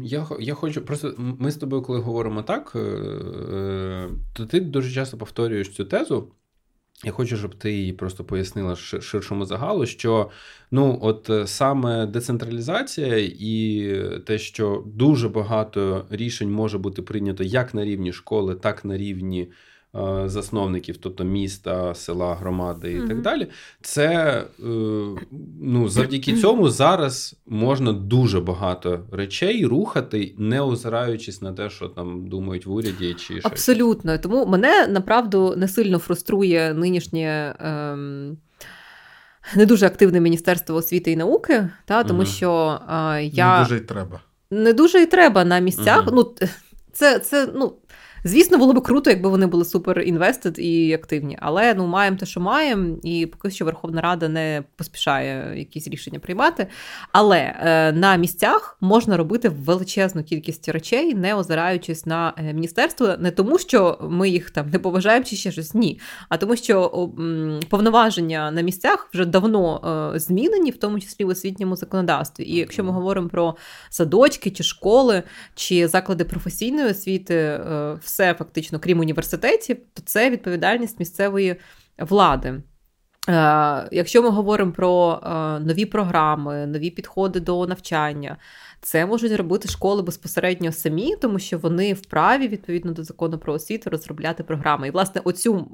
Я я хочу просто ми з тобою, коли говоримо так, е, е, то ти дуже часто повторюєш цю тезу. Я хочу, щоб ти її просто пояснила ширшому загалу, що ну, от е, саме децентралізація і те, що дуже багато рішень може бути прийнято як на рівні школи, так на рівні засновників, тобто міста, села, громади і mm-hmm. так далі. Це е, ну, завдяки цьому зараз можна дуже багато речей рухати, не озираючись на те, що там думають в уряді чи щось. абсолютно. Тому мене направду не сильно фруструє нинішнє. Ем... Не дуже активне Міністерство освіти і науки, та тому uh що а, я не дуже й треба. Не дуже й треба на місцях. uh Ну це це ну Звісно, було б круто, якби вони були супер інвестед і активні. Але ну маємо те, що маємо, і поки що Верховна Рада не поспішає якісь рішення приймати. Але е, на місцях можна робити величезну кількість речей, не озираючись на е, міністерство, не тому, що ми їх там не поважаємо чи ще щось ні, а тому, що повноваження на місцях вже давно е, змінені, в тому числі в освітньому законодавстві. І якщо ми говоримо про садочки чи школи, чи заклади професійної освіти. Е, все фактично, крім університетів, то це відповідальність місцевої влади. Е, якщо ми говоримо про е, нові програми, нові підходи до навчання, це можуть робити школи безпосередньо самі, тому що вони вправі відповідно до закону про освіту розробляти програми. І, власне, оцю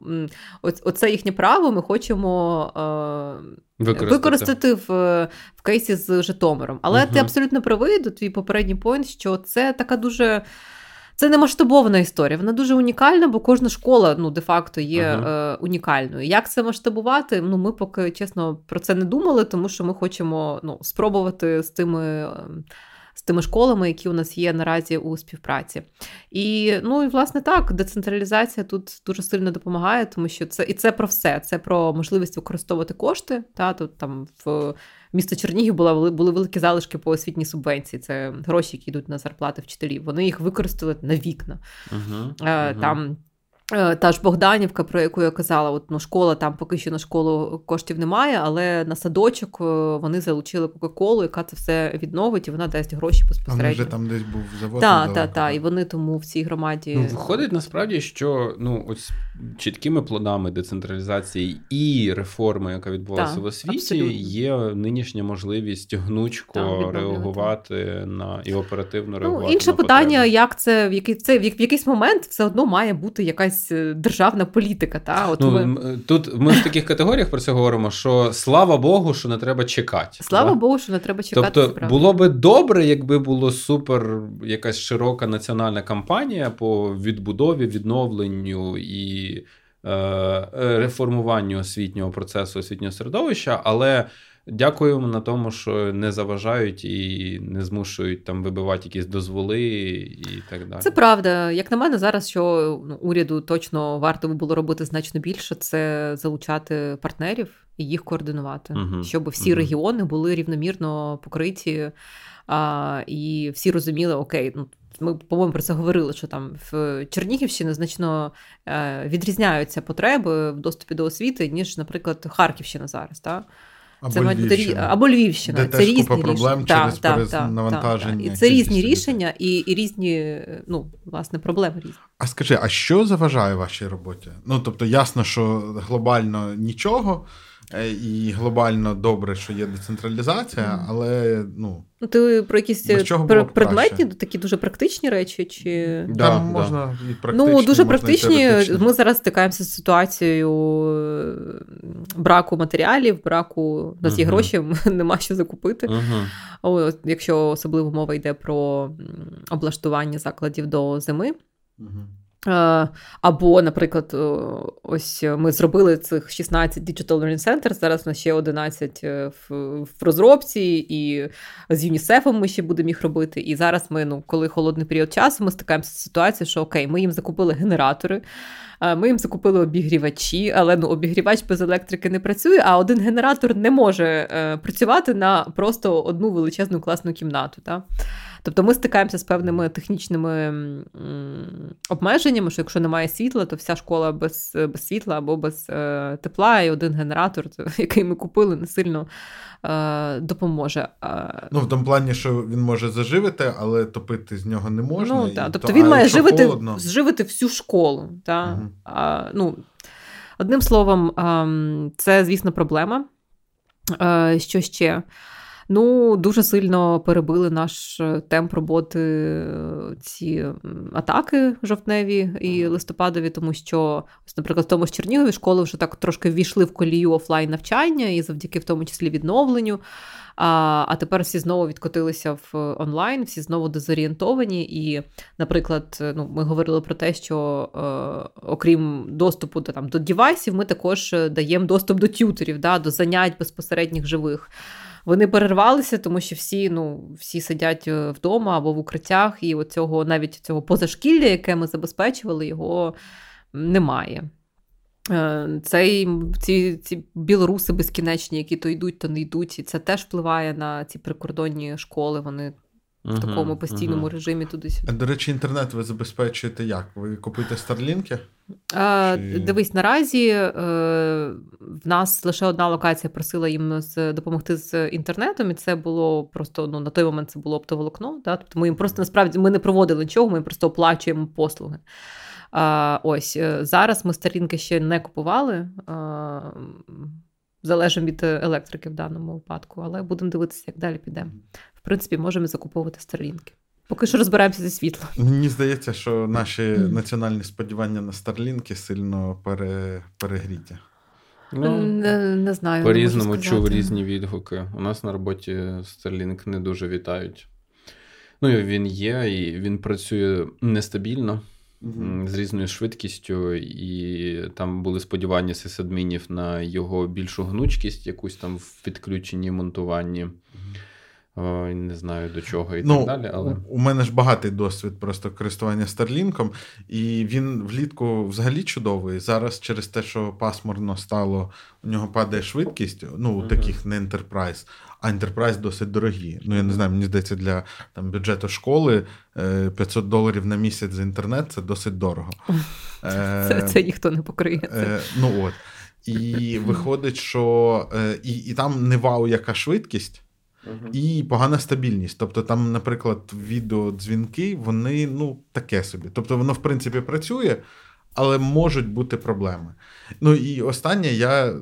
оце їхнє право ми хочемо е, використати, використати в в кейсі з Житомиром. Але угу. ти абсолютно правий до твій попередній поінт, що це така дуже. Це не масштабована історія. Вона дуже унікальна, бо кожна школа ну, де-факто є uh-huh. е, унікальною. Як це масштабувати? Ну, Ми поки чесно про це не думали, тому що ми хочемо ну, спробувати з тими. З тими школами, які у нас є наразі у співпраці. І ну і власне так, децентралізація тут дуже сильно допомагає, тому що це і це про все. Це про можливість використовувати кошти. Та тут там в місто Чернігів була були великі залишки по освітній субвенції. Це гроші, які йдуть на зарплати вчителів. Вони їх використали на вікна. Uh-huh, uh-huh. Там та ж Богданівка, про яку я казала, от, ну, школа там поки що на школу коштів немає, але на садочок е, вони залучили Кока-Колу, яка це все відновить, і вона дасть гроші безпосередньо. А вже там десь був завод. Так, так, так. І вони тому в цій громаді. Ну, Виходить насправді, що ну, ось чіткими плодами децентралізації і реформи, яка відбулася та, в освіті, абсолютно. є нинішня можливість гнучко та, реагувати на і оперативно ну, реагувати. Ну, Інше на питання, як це в який це в якийсь момент все одно має бути якась якась е, державна політика. Та? От ну, ми... Тут ми в таких категоріях про це говоримо, що слава Богу, що не треба чекати. Слава та? Богу, що не треба чекати. Тобто було би добре, якби було супер якась широка національна кампанія по відбудові, відновленню і е, е реформуванню освітнього процесу, освітнього середовища, але. Дякуємо на тому, що не заважають і не змушують там вибивати якісь дозволи і так далі. Це правда. Як на мене, зараз що ну, уряду точно варто було робити значно більше, це залучати партнерів і їх координувати, угу. щоб всі угу. регіони були рівномірно покриті а, і всі розуміли, окей, ну. Ми, по-моєму, про це говорили, що там в Чернігівщині значно е, відрізняються потреби в доступі до освіти, ніж, наприклад, Харківщина зараз. Так? Або це Львівщина. або Львівщина. Де це теж різні купа проблем рішення. через Та, перенавантаження. Та, І це різні рішення і і різні, ну, власне, проблеми різні. А скажи, а що заважає вашій роботі? Ну, тобто, ясно, що глобально нічого. Е, і глобально добре, що є децентралізація, але ну. Ну, ти про якісь пр- предметні, такі дуже практичні речі? чи... Да, Там да. можна і практичні, Ну, дуже практичні. Ми зараз стикаємося з ситуацією е, браку матеріалів, браку у нас є uh-huh. гроші, [laughs] нема що закупити. Uh-huh. Якщо особливо мова йде про облаштування закладів до зими. Uh-huh. Е, або, наприклад, ось ми зробили цих 16 Digital Learning Center, зараз у нас ще 11 е, в, розробці, і з ЮНІСЕФом ми ще будемо їх робити. І зараз ми, ну, коли холодний період часу, ми стикаємося з ситуацією, що окей, ми їм закупили генератори, е, ми їм закупили обігрівачі, але ну, обігрівач без електрики не працює, а один генератор не може працювати на просто одну величезну класну кімнату. Та? Тобто ми стикаємося з певними технічними обмеженнями, що якщо немає світла, то вся школа без без світла або без е, тепла, і один генератор, [laughs] який ми купили, не сильно е, допоможе. Ну, в тому плані, що він може заживити, але топити з нього не можна. Ну, та, Тобто то, він має живити живити всю школу. Та? Угу. А, ну, Одним словом, це, звісно, проблема. Е, що ще? Ну, дуже сильно перебили наш е, темп роботи е, ці атаки жовтневі і листопадові, тому що, ось, наприклад, в тому ж Чернігові школи вже так трошки ввійшли в колію офлайн навчання і завдяки в тому числі відновленню. А а тепер всі знову відкотилися в онлайн, всі знову дезорієнтовані. І, наприклад, ну, ми говорили про те, що е, окрім доступу до там, до дівайсів, ми також даємо доступ до тютерів, да, до занять безпосередніх живих. Вони перервалися, тому що всі ну, всі сидять е, вдома або в укриттях, і оцього, навіть цього позашкілля, яке ми забезпечували, його немає. Е, цей, Ці ці білоруси безкінечні, які то йдуть, то не йдуть, і це теж впливає на ці прикордонні школи. Вони в такому постійному uh-huh. режимі туди сюди. До речі, інтернет ви забезпечуєте як? Ви купуєте старлінки? А, Чи... Дивись, наразі е, в нас лише одна локація просила їм з, допомогти з інтернетом, і це було просто ну, на той момент це було оптоволокно. Да? Тобто ми їм просто насправді ми не проводили нічого, ми їм просто оплачуємо послуги. А, Ось е, зараз ми старінки ще не купували. А, Залежимо від електрики в даному випадку, але будемо дивитися, як далі піде принципі, можемо закуповувати старлінки. Поки що розбираємося зі світлом. Мені здається, що наші mm. національні сподівання на старлінки сильно пере... перегріті. Ну, не, не знаю. По різному чув різні відгуки. У нас на роботі Starlink не дуже вітають. Ну, він є, і він працює нестабільно. З різною швидкістю, і там були сподівання сисадмінів на його більшу гнучкість, якусь там в підключенні монтуванні. Не знаю до чого і ну, так далі. Але у мене ж багатий досвід просто користування Старлінком, і він влітку взагалі чудовий. Зараз через те, що пасмурно стало, у нього падає швидкість. Ну, у таких не Enterprise, а Enterprise досить дорогі. Ну, я не знаю, мені здається, для там, бюджету школи 500 е, доларів на місяць за інтернет це досить дорого. [laughs] Це це ніхто не покриє. Е, ну от. І виходить, що і, і там не вау, яка швидкість. І погана стабільність. Тобто, там, наприклад, відеодзвінки, вони ну, таке собі. Тобто, воно, в принципі, працює, але можуть бути проблеми. Ну і останнє, я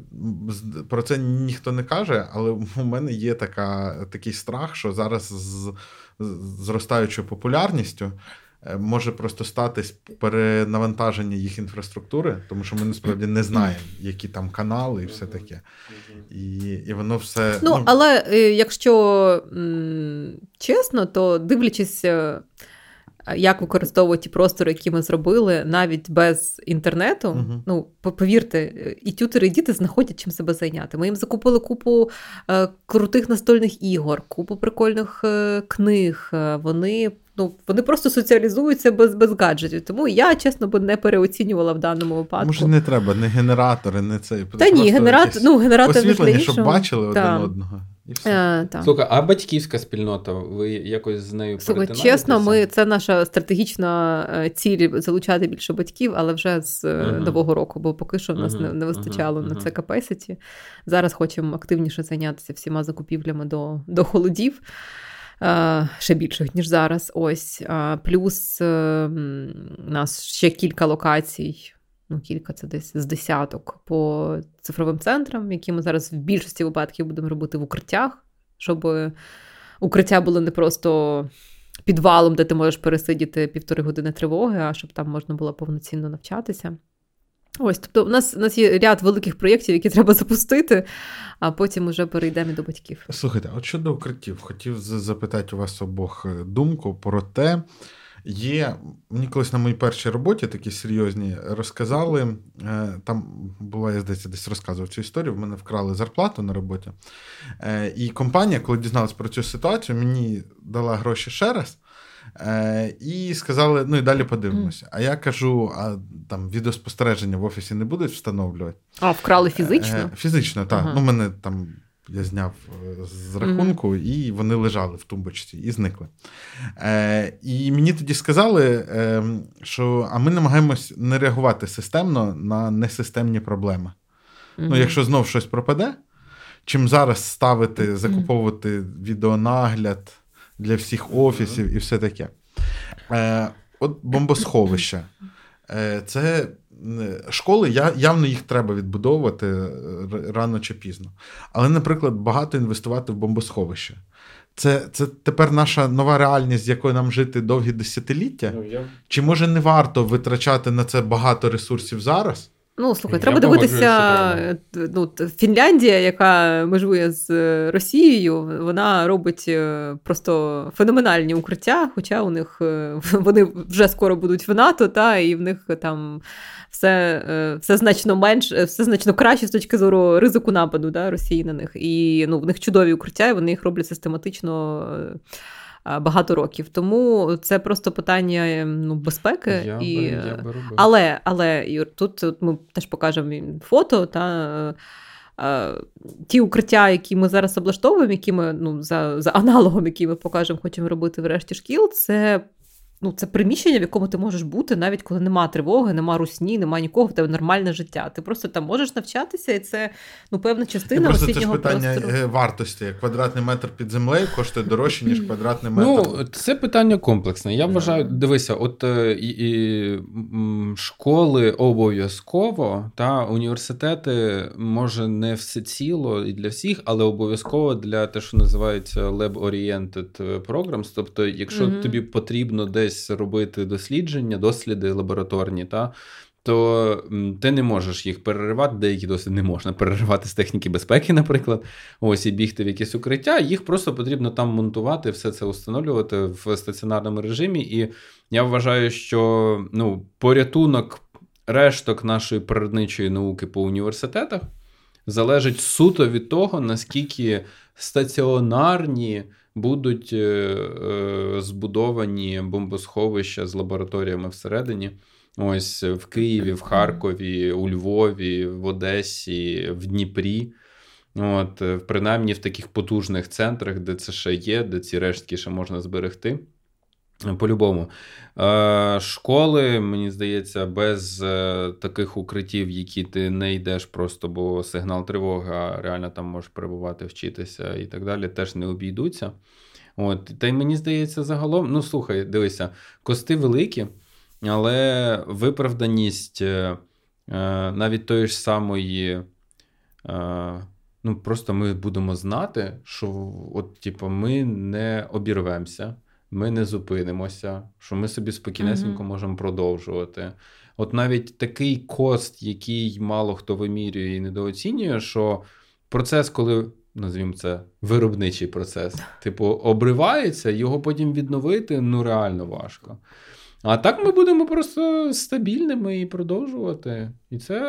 про це ніхто не каже, але у мене є така, такий страх, що зараз з зростаючою популярністю. Е, може просто статись перенавантаження їх інфраструктури, тому що ми насправді не знаємо, які там канали і все таке. І і воно все. Ну, ну... але е, якщо м- чесно, то дивлячись. Е, як використовувати ті простори, які ми зробили, навіть без інтернету. Uh-huh. Ну, повірте, і тютери, і діти знаходять чим себе зайняти. Ми їм закупили купу е, крутих настольних ігор, купу прикольних е, книг. Вони ну, вони просто соціалізуються без без гаджетів. Тому я, чесно, би не переоцінювала в даному випадку. Може, не треба, не генератори, не цей. Та ні, генератор, ну, генератор освітлення, щоб бачили Та. один одного. І все. Е, Слухай, а батьківська спільнота, ви якось з нею Слухай, чесно, ми це наша стратегічна е, ціль залучати більше батьків, але вже з uh-huh. нового року, бо поки що в нас uh-huh. не, не вистачало uh-huh. на це capacity. Зараз хочемо активніше зайнятися всіма закупівлями до, до холодів. Ще більших, ніж зараз. Ось. Плюс у нас ще кілька локацій. Ну, кілька це десь з десяток по цифровим центрам, які ми зараз в більшості випадків будемо робити в укриттях, щоб укриття було не просто підвалом, де ти можеш пересидіти півтори години тривоги, а щоб там можна було повноцінно навчатися. Ось, тобто, у нас у нас є ряд великих проєктів, які треба запустити, а потім вже перейдемо до батьків. Слухайте, от щодо укриттів, хотів запитати у вас обох е, думку про те. Є, мені колись на моїй першій роботі такі серйозні розказали. Е, там була, я здається, десь розказував цю історію. В мене вкрали зарплату на роботі. Е, і компанія, коли дізналась про цю ситуацію, мені дала гроші ще раз. Е, І сказали, ну і далі подивимося. А я кажу: а там відеоспостереження в офісі не будуть встановлювати. А, вкрали фізично? Фізично, так. Ага. Ну, мене там. Я зняв е, з рахунку, mm-hmm. і вони лежали в тумбочці і зникли. Е, І мені тоді сказали, е, що а ми намагаємось не реагувати системно на несистемні проблеми. Mm-hmm. Ну, Якщо знов щось пропаде, чим зараз ставити, закуповувати відеонагляд для всіх офісів і все таке. Е, От бомбосховище. Е, Це школи, явно їх треба відбудовувати е, рано чи пізно. Але, наприклад, багато інвестувати в бомбосховище. Це це тепер наша нова реальність, з якою нам жити довгі десятиліття. Ну, я... Чи може не варто витрачати на це багато ресурсів зараз? Ну, слухай, треба дивитися. Ну, Фінляндія, яка межує з Росією, вона робить е, просто феноменальні укриття, хоча у них е, вони вже скоро будуть в НАТО, та, і в них там все е, все значно менш, все значно краще з точки зору ризику нападу да, Росії на них. І ну, в них чудові укриття, і вони їх роблять систематично багато років. Тому це просто питання ем, ну, безпеки. Я і... би, я би Але але Юр, тут ми теж покажемо фото та. Ті укриття, які ми зараз облаштовуємо, які ми ну, за за аналогом, які ми покажемо, хочемо робити в решті шкіл, це ну, це приміщення, в якому ти можеш бути, навіть коли нема тривоги, нема русні, нема нікого, в тебе нормальне життя. Ти просто там можеш навчатися, і це ну, певна частина просто освітнього це ж питання простору. Е, вартості. Квадратний метр під землею коштує дорожче, ніж квадратний метр. Ну, Це питання комплексне. Я вважаю, дивися, от е, і, і школи обов'язково, та університети, може, не все ціло і для всіх, але обов'язково для те, що називається Lab-Oriented Programs. Тобто, якщо mm-hmm. тобі потрібно десь десь робити дослідження, досліди лабораторні, та, то ти не можеш їх переривати, деякі досвід не можна переривати з техніки безпеки, наприклад, ось і бігти в якесь укриття. Їх просто потрібно там монтувати, все це встановлювати в стаціонарному режимі. І я вважаю, що ну, порятунок решток нашої природничої науки по університетах залежить суто від того, наскільки стаціонарні будуть е, е, збудовані бомбосховища з лабораторіями всередині. Ось в Києві, в Харкові, у Львові, в Одесі, в Дніпрі. От, е, Принаймні в таких потужних центрах, де це ще є, де ці рештки ще можна зберегти. По-любому. Е, Школи, мені здається, без е, таких укриттів, які ти не йдеш просто, бо сигнал тривоги, а реально там можеш перебувати, вчитися і так далі, теж не обійдуться. От, Та й мені здається, загалом, ну слухай, дивися, кости великі, але виправданість е, навіть тої ж самої. Ну, просто ми будемо знати, що от, типу, ми не обірвемося ми не зупинимося, що ми собі спокійнесенько mm-hmm. можемо продовжувати. От навіть такий кост, який мало хто вимірює і недооцінює, що процес, коли. Назвімо це виробничий процес. Типу, обривається, його потім відновити ну реально важко. А так ми будемо просто стабільними і продовжувати. І це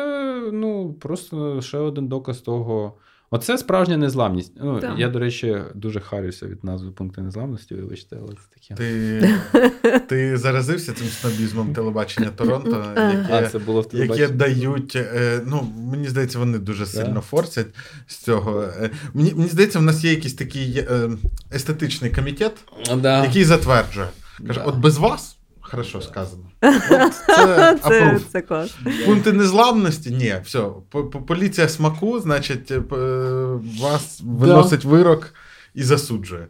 ну, просто ще один доказ того, Оце справжня незламність. Ну, Я, до речі, дуже харюся від назви пункту незламності, вибачте, але це таке. Ти ти заразився цим снобізмом телебачення Торонто, яке а, це було в яке дають. Е, ну, Мені здається, вони дуже сильно да. форсять з цього. Е, мені мені здається, в нас є якийсь такий е, естетичний комітет, да. який затверджує. Каже, от без вас. Хорошо сказано. [laughs] Це це, це клас. Пункти незламності? Ні, все. Поліція смаку, значить, е, вас виносить вирок і засуджує.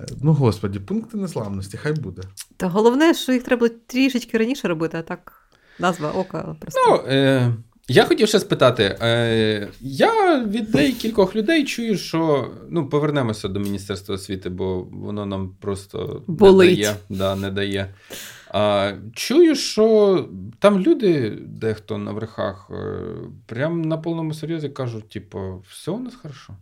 Е, ну, господі, пункти незламності, хай буде. Та головне, що їх треба трішечки раніше робити, а так. назва ока. просто. Ну, е, Я хотів ще спитати. Е, Я від кількох людей чую, що ну, повернемося до Міністерства освіти, бо воно нам просто Болить. не дає. Да, не дає. А, Чую, що там люди, дехто на верхах, е, прям на повному серйозі кажуть: типу, все у нас хорошо.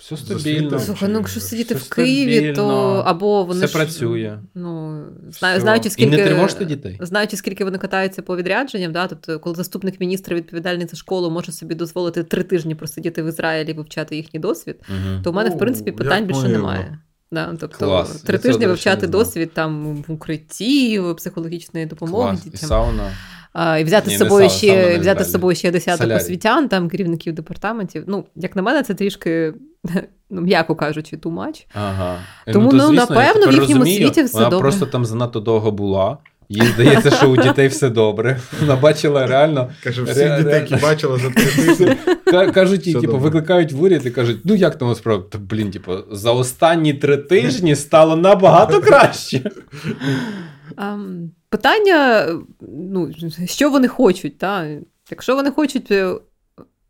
Все стабільно. Слухай, ну якщо сидіти в Києві, то або вони все ж, працює. Ну, знаю, знаючи, скільки, І не тривожте дітей. Знаючи, скільки вони катаються по відрядженням, да, тобто, коли заступник міністра відповідальний за школу може собі дозволити три тижні просидіти в Ізраїлі, і вивчати їхній досвід, угу. то в мене, в принципі, питань більше немає. Да, тобто Клас. три тижні вивчати досвід там в укритті, психологічної допомоги Клас. дітям. І сауна. А, І взяти Ні, з собою сауна, ще сауна взяти з собою ще десяток освітян, там керівників департаментів. Ну, як на мене, це трішки, ну, м'яко кажучи, too much. Ага. Тому, то, ну, звісно, я напевно, в їхньому розумію, світі все вона добре. просто там занадто довго була. Їй здається, що у дітей все добре. Вона бачила реально. Каже, Ре- всіх дітей, реально. які бачила за три тижні. Ка- Кажуть, їй, типу, викликають в уряд і кажуть, ну як там справа? Та блін, типу, за останні три тижні стало набагато краще. Питання, ну, що вони хочуть, та? Якщо вони хочуть. е,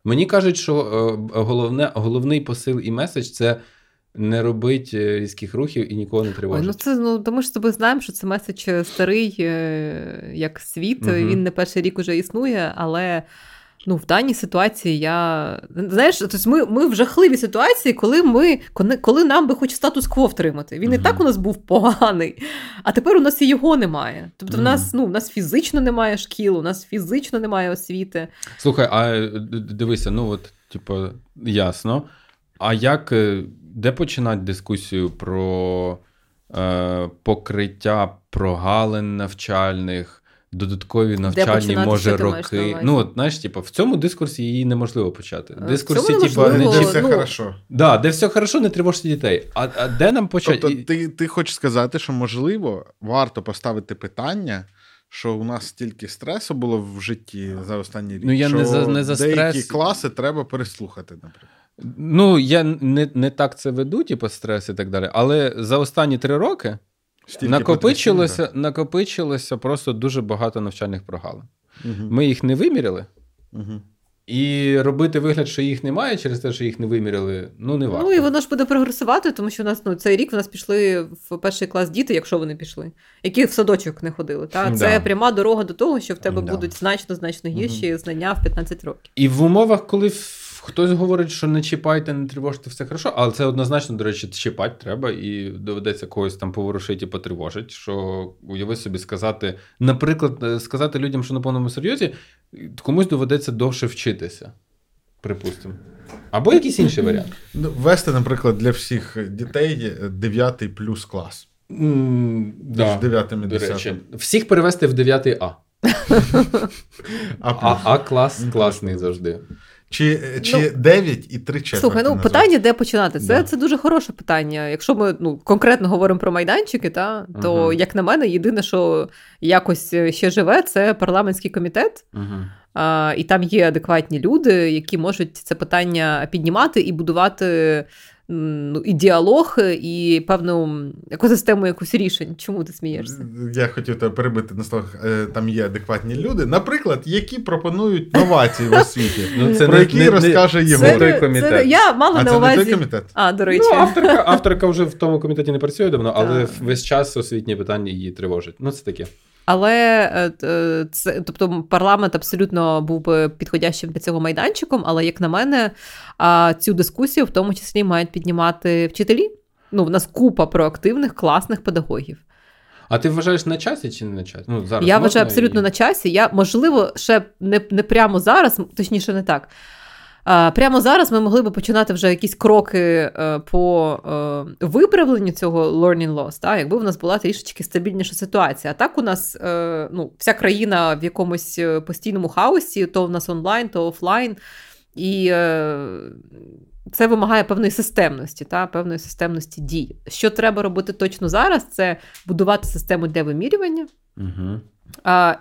Мені кажуть, що е, головне, головний посил і меседж це не робить е, різких рухів і нікого не Ой, тривожить. ну це ну тому ж з тобою знаємо, що це меседж старий, е, як світ. Мгм. Він не перший рік уже існує, але ну, в даній ситуації я. Знаєш, тобто ми, ми в жахливій ситуації, коли ми коли, коли нам би хоч статус-кво втримати. Він і так у нас був поганий, а тепер у нас і його немає. Тобто, в нас ну, в нас фізично немає шкіл, у нас фізично немає освіти. Слухай, а е, дивися, ну от, типу, ясно. А як, е, де починати дискусію про е, покриття прогалин навчальних, додаткові навчальні, починати, може, роки? Ну, от, знаєш, типу, в цьому дискурсі її неможливо почати. Е, в Дискурсі, типу, не Де все ну, хорошо. да, де все хорошо, не тривожте дітей. А, а де нам почати? Тобто, ти, ти хочеш сказати, що можливо варто поставити питання, що у нас стільки стресу було в житті за останній рік. Ну, я що не за- не за деякі стрес. класи треба переслухати, наприклад. Ну, я не, не так це веду, типу, стрес і так далі. Але за останні три роки Стільки накопичилося, накопичилося просто дуже багато навчальних прогалин. Мгм. Ми їх не виміряли, Мгм. і робити вигляд, що їх немає через те, що їх не виміряли, ну не варто. Ну і воно ж буде прогресувати, тому що у нас ну цей рік в нас пішли в перший клас діти, якщо вони пішли, які в садочок не ходили. Та це Да. пряма дорога до того, що в тебе Да. будуть значно значно гірші знання в 15 років. І в умовах, коли хтось говорить, що не чіпайте, не тривожте, все хорошо, але це однозначно, до речі, чіпати треба, і доведеться когось там поворушити і потривожити. Що уяви собі сказати, наприклад, е, сказати людям, що на повному серйозі, комусь доведеться довше вчитися. Припустимо. Або якийсь інший варіант. Ну, Ввести, наприклад, для всіх дітей 9 плюс клас. М, Да, з 9 і До 10. речі, всіх перевести в 9 [laughs] А. А, А, а клас Ну, класний завжди. Чи, чи 9 і 3 четверті? Слухай, ну питання, де починати? Це, Да. це дуже хороше питання. Якщо ми ну, конкретно говоримо про майданчики, та, то, Ага. як на мене, єдине, що якось е, ще живе, це парламентський комітет. Угу. А, і там є адекватні люди, які можуть це питання піднімати і будувати ну, і діалог, і певну екосистему якусь рішень. Чому ти смієшся? Я хотів тебе перебити на словах, е, там є адекватні люди, наприклад, які пропонують новації в освіті, Ну, це про не- які не- не- розкаже це той комітет. Це, я мала А на це не той увазі. комітет? А, до речі. Ну, авторка, [laughs] авторка вже в тому комітеті не працює давно, але Так. весь час освітні питання її тривожать. Ну, це таке. Але е, е, це, тобто, парламент абсолютно був би підходящим для цього майданчиком, але як на мене, цю дискусію в тому числі мають піднімати вчителі. Ну, в нас купа проактивних, класних педагогів. А ти вважаєш на часі чи не на часі? Ну, зараз Я вважаю абсолютно і- на часі. Я, можливо, ще не, не прямо зараз, точніше, не так. Прямо зараз ми могли би починати вже якісь кроки е, по е, виправленню цього learning loss, та, якби в нас була трішечки стабільніша ситуація. А так у нас е, ну, вся країна в якомусь постійному хаосі, то в нас онлайн, то офлайн. І це вимагає певної системності, та, певної системності дій. Що треба робити точно зараз, це будувати систему для вимірювання. Угу.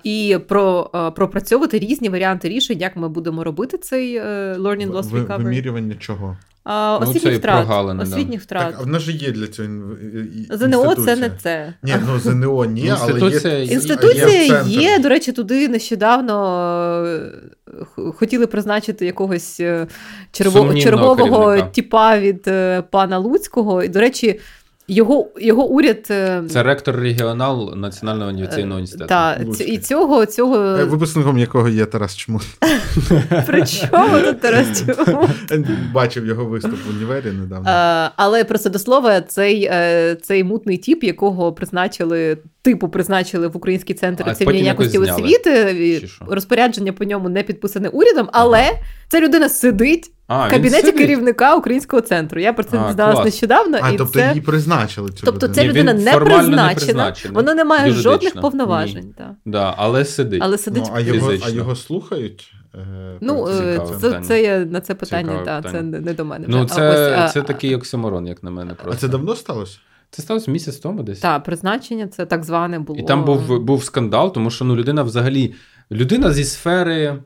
І про, пропрацьовувати різні варіанти рішень, як ми будемо робити цей е, learning loss recovery. Вимірювання чого? А, ну, освітніх втрат. Освітніх втрат. Так, а в нас є для цього ЗНО це не це. Ні, ну ЗНО ні, але є. Інституція є, до речі, туди нещодавно е, хотіли призначити якогось е, червового типа від пана Луцького. І, до речі, його його уряд е, це ректор регіонал Національного авіаційного е, університету. Так, і цього цього е, випускником якого є Тарас Чмут. [laughs] При чому тут Тарас Чмут? Бачив його виступ в універі недавно. Але просто до слова, цей цей мутний тіп, якого призначили, типу призначили в Український центр цивільної якості освіти. Розпорядження по ньому не підписане урядом, але ага. ця людина сидить. А, в кабінеті керівника українського центру. Я про це дізналась нещодавно. А, і тобто це... її призначили. Цю тобто ця людина не призначена, вона не має Юридично. жодних повноважень. Да. Да, але сидить. Але сидить ну, а, його, а його слухають? Е, ну, е, це, це я на це питання, та, це не до мене. Ну, це а ось, це а, такий оксиморон, як на мене. просто. А це давно сталося? Це сталося місяць тому десь. Так, призначення це так зване було. І там був був скандал, тому що ну, людина взагалі людина зі сфери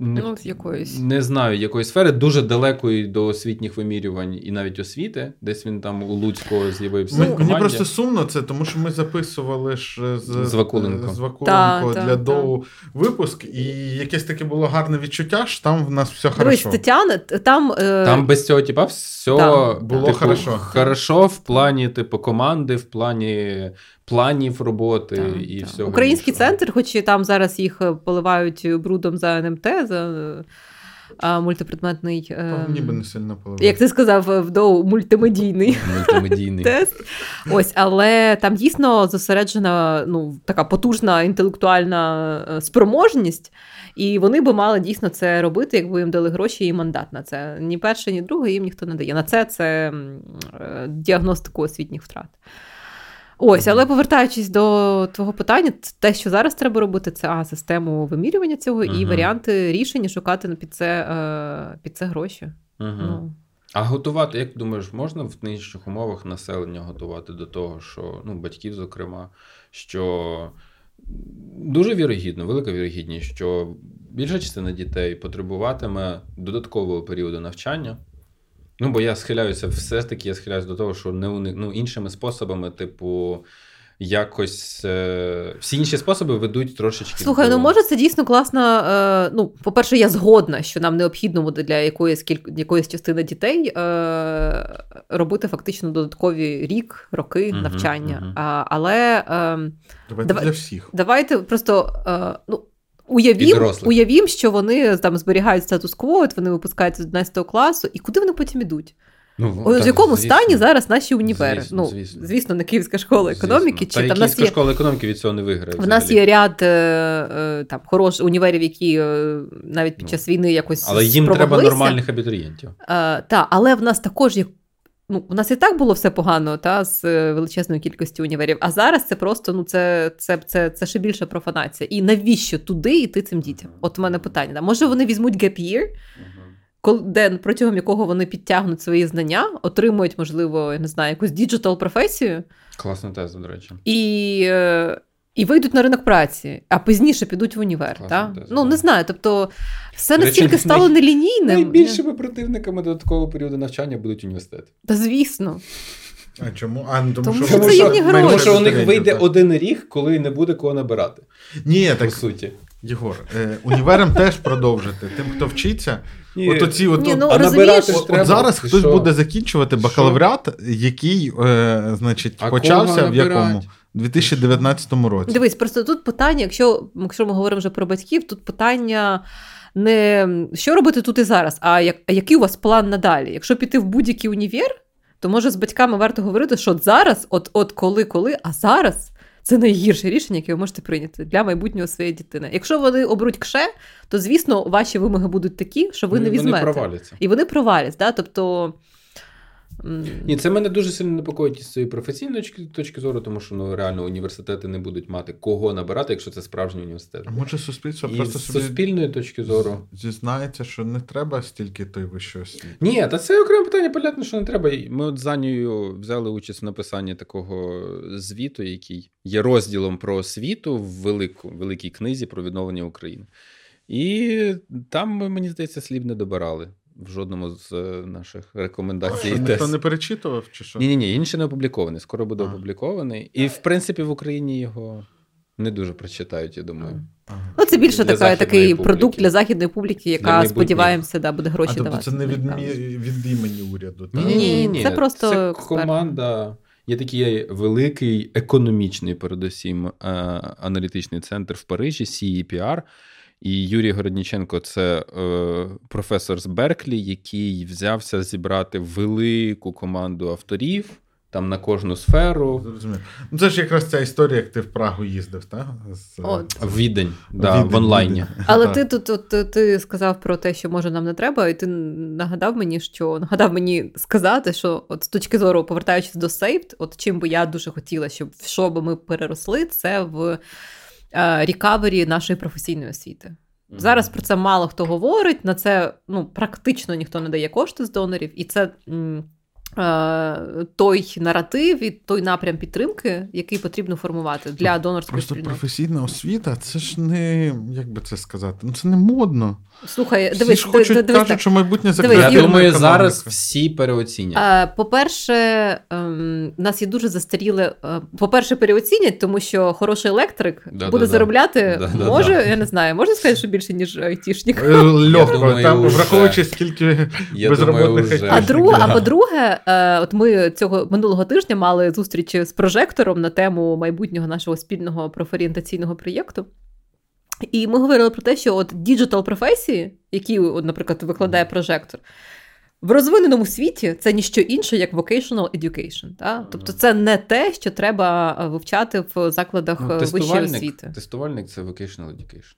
не, ну, якоїсь. не знаю, якої сфери, дуже далекої до освітніх вимірювань і навіть освіти. Десь він там у Луцького з'явився. Ми, мені просто сумно це, тому що ми записували ж з, з Вакуленко, з Вакуленко та, для та, доу випуск, і якесь таке було гарне відчуття, що там в нас все Дивись, хорошо. Тетяна, там е... там без цього типа все там, було типу, хорошо. Хорошо в плані типу команди, в плані планів роботи так, і так. всього. Український іншого. центр, хоч і там зараз їх е, поливають брудом за НМТ, за е, а, мультипредметний. Е, ніби не сильно поливають. Як ти сказав, е, вдоу мультимедійний, [laughs] мультимедійний. тест. Ось, але там дійсно зосереджена ну, така потужна інтелектуальна спроможність. І вони би мали дійсно це робити, якби їм дали гроші і мандат на це. Ні перше, ні друге їм ніхто не дає. На це це діагностику освітніх втрат. Ось, але повертаючись до твого питання, те, що зараз треба робити, це а, систему вимірювання цього uh-huh. і варіанти рішення шукати під це е, під це гроші. Uh-huh. Ну. А готувати, як думаєш, можна в нинішніх умовах населення готувати до того, що ну, батьків, зокрема, що дуже вірогідно, велика вірогідність, що більша частина дітей потребуватиме додаткового періоду навчання. Ну, бо я схиляюся, все ж таки я схиляюся до того, що не уник... ну, іншими способами, типу. Якось е... всі інші способи ведуть трошечки. Слухай, до... ну може це дійсно класно. Е... Ну, по-перше, я згодна, що нам необхідно буде для якоїсь кіль... якоїсь частини дітей е... робити фактично додаткові рік, роки угу, навчання. Угу. А, Але е... давайте Дав... для всіх. Давайте просто е... ну, Уявім, уявім, що вони там зберігають статус-кво, от вони випускають з 11 класу, і куди вони потім ідуть? Ну, О, так, В якому звісно. стані зараз наші універи? Звісно, ну, звісно. звісно, не Київська школа економіки. Звісно. Чи, Та там Київська є... школа економіки від цього не виграє. В нас є ряд е, е, там, хороших універів, які е, навіть під ну. час війни якось. Але їм треба нормальних абітурієнтів. Так, але в нас також є ну, у нас і так було все погано, та з е, величезною кількістю універів. А зараз це просто ну це це, це, це ще більша профанація. І навіщо туди йти цим дітям? От у мене питання. Да? Може вони візьмуть gap year, де протягом якого вони підтягнуть свої знання, отримують, можливо, я не знаю, якусь digital професію. Класна теза, до речі. І е, і вийдуть на ринок праці, а пізніше підуть в універ. Та? Ну не знаю. Тобто все настільки стало нелінійним. Найбільшими противниками додаткового періоду навчання будуть університети. Та звісно. А чому? А, ну, тому, тому що, що це їхні гроші. Тому що у них вийде один рік, коли не буде кого набирати. Ні, так, по суті. Єгор, е, універом теж продовжити. Тим, хто вчиться, Ні. от оці, от, Ні, ну, а набирати от, от зараз хтось що? буде закінчувати бакалавріат, який е, значить, а почався в якому? У 2019 році. Дивись, просто тут питання, якщо якщо ми говоримо вже про батьків, тут питання не що робити тут і зараз, а як, а який у вас план надалі? Якщо піти в будь-який універ, то може з батьками варто говорити, що от зараз, от от коли-коли, а зараз. Це найгірше рішення, яке ви можете прийняти для майбутнього своєї дитини. Якщо вони обруть кше, то звісно ваші вимоги будуть такі, що ви не візьмете. Вони проваляться. І вони проваляться. Да? Тобто ні, це мене дуже сильно непокоїть з цієї професійної точки зору, тому що ну реально університети не будуть мати кого набирати, якщо це справжній університет. А може суспільство І просто з собі суспільної точки зору зізнається, що не треба стільки той вищої освіти? Ні, та це окреме питання, понятно, що не треба. Ми от з Анією взяли участь в написанні такого звіту, який є розділом про освіту в велику, великій книзі про відновлення України. І там, мені здається, слів не добирали в жодному з е, наших рекомендацій. Ніхто не перечитував чи що? Ні, ні, ні, інший не опублікований. Скоро буде опублікований. І, в принципі, в Україні його не дуже прочитають, я думаю. Ну, це більше така, такий публіки. продукт для західної публіки, яка, сподіваємося, да, буде гроші а, давати. Тобто це не від, від імені уряду. Так? Ні, ні, ні, це просто це команда. Є такий великий економічний, передусім, е, аналітичний центр в Парижі, CEPR. І Юрій Городніченко це е, професор з Берклі, який взявся зібрати велику команду авторів там на кожну сферу. Зрозуміло. Ну це ж якраз ця історія, як ти в Прагу їздив, так? З... От. В Відень, да, Відень, в онлайні. Відень. Але ти тут ти, ти сказав про те, що може нам не треба, і ти нагадав мені, що нагадав мені сказати, що от з точки зору, повертаючись до Saved, от чим би я дуже хотіла, щоб що би ми переросли, це в е, рікавері нашої професійної освіти. Зараз про це мало хто говорить, на це ну, практично ніхто не дає кошти з донорів, і це м, Е, той наратив і той напрям підтримки, який потрібно формувати для донорської Просто спільноти. професійна освіта, це ж не як би це сказати, ну це не модно. Слухай, всі дивись, ж хочуть, дивись, кажуть, так. що майбутнє за Я думаю, зараз всі переоцінять. Е, по-перше, ем, у нас є дуже застаріле. Е, по-перше, переоцінять, тому що хороший електрик да, буде да, заробляти. Да, може, я не знаю, можна сказати, що більше, ніж айтішник. Легко, там враховуючи скільки безробітних. А друге, а по-друге, от ми цього минулого тижня мали зустріч з прожектором на тему майбутнього нашого спільного профорієнтаційного проєкту. І ми говорили про те, що от діджитал професії, які, от, наприклад, викладає прожектор, в розвиненому світі це ніщо інше, як vocational education. Та? Тобто це не те, що треба вивчати в закладах ну, вищої освіти. Тестувальник це vocational education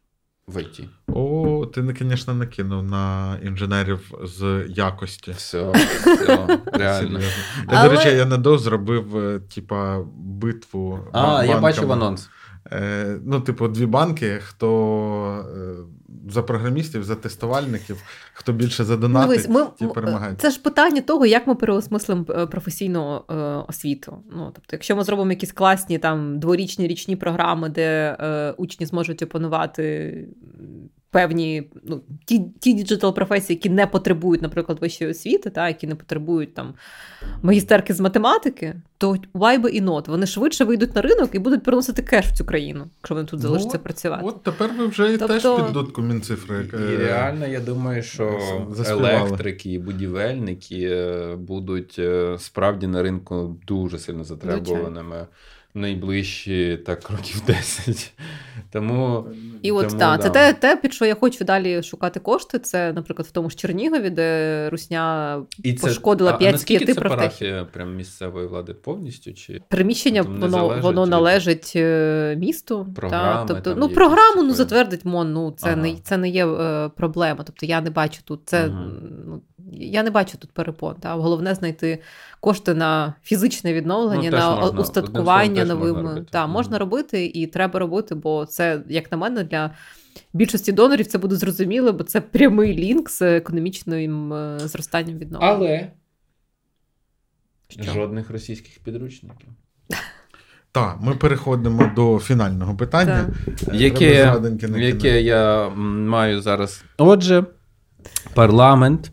в IT. О, ти, звісно, накинув на інженерів з якості. Все, все, [laughs] реально. Але... До речі, я недовго зробив, е, типа, битву. А, банками. я бачив анонс. Е, ну, типу, дві банки, хто е, за програмістів, за тестувальників, хто більше задонатить, ми, ті перемагають. Це ж питання того, як ми переосмислимо е, професійну е, освіту. Ну, тобто, якщо ми зробимо якісь класні там дворічні річні програми, де е, учні зможуть опанувати певні ну, ті ті діджитал професії, які не потребують, наприклад, вищої освіти, та, які не потребують там магістерки з математики, то why би і not? Вони швидше вийдуть на ринок і будуть приносити кеш в цю країну, якщо вони тут залишаться ну, працювати. От тепер ви вже тобто... теж під дудку мінцифри. І реально, я думаю, що Заспівали. електрики і будівельники е, будуть е, справді на ринку дуже сильно затребуваними найближчі так років [laughs] 10. Тому і от тому, та, да. це те, те, під що я хочу далі шукати кошти. Це, наприклад, в тому ж Чернігові, де Русня і це, пошкодила 5 з 5 це парафія прям місцевої влади повністю? Чи приміщення воно воно належить е, місту? Програми, та, тобто, ну програму ну затвердить МОН. Ну це ага. не це не є е, проблема. Тобто я не бачу тут це. Ага. Ну, я не бачу тут перепон. Та? Головне знайти кошти на фізичне відновлення, ну, на можна, устаткування новими. Можна та, можна робити і треба робити, бо це, як на мене, для більшості донорів це буде зрозуміло, бо це прямий лінк з економічним е, зростанням відновлення. Але Що? жодних російських підручників. [laughs] Так, ми переходимо до фінального питання, е, яке, яке я маю зараз. Отже, парламент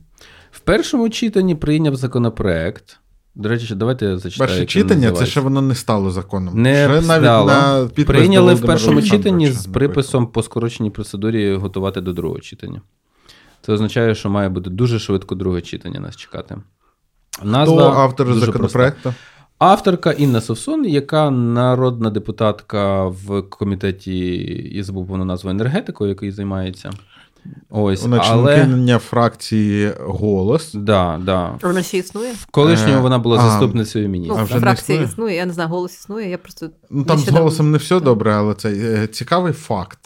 першому читанні прийняв законопроект. До речі, давайте я зачитаю. Перше читання це ще воно не стало законом. Не ще навіть на Прийняли в першому читанні з приписом по скороченій процедурі готувати до другого читання. Це означає, що має бути дуже швидко друге читання нас чекати. Назва Хто автор законопроекту? Проста. Авторка Інна Совсон, яка народна депутатка в комітеті, я забув повну назву енергетикою, який займається. Ось, Вона але... фракції голос. Да, да. Вона ще існує? Колишньою вона була заступницею міністра. Ну, вже фракція існує? існує, я не знаю, голос існує. Я просто ну там з голосом не все добре, але це е, цікавий факт.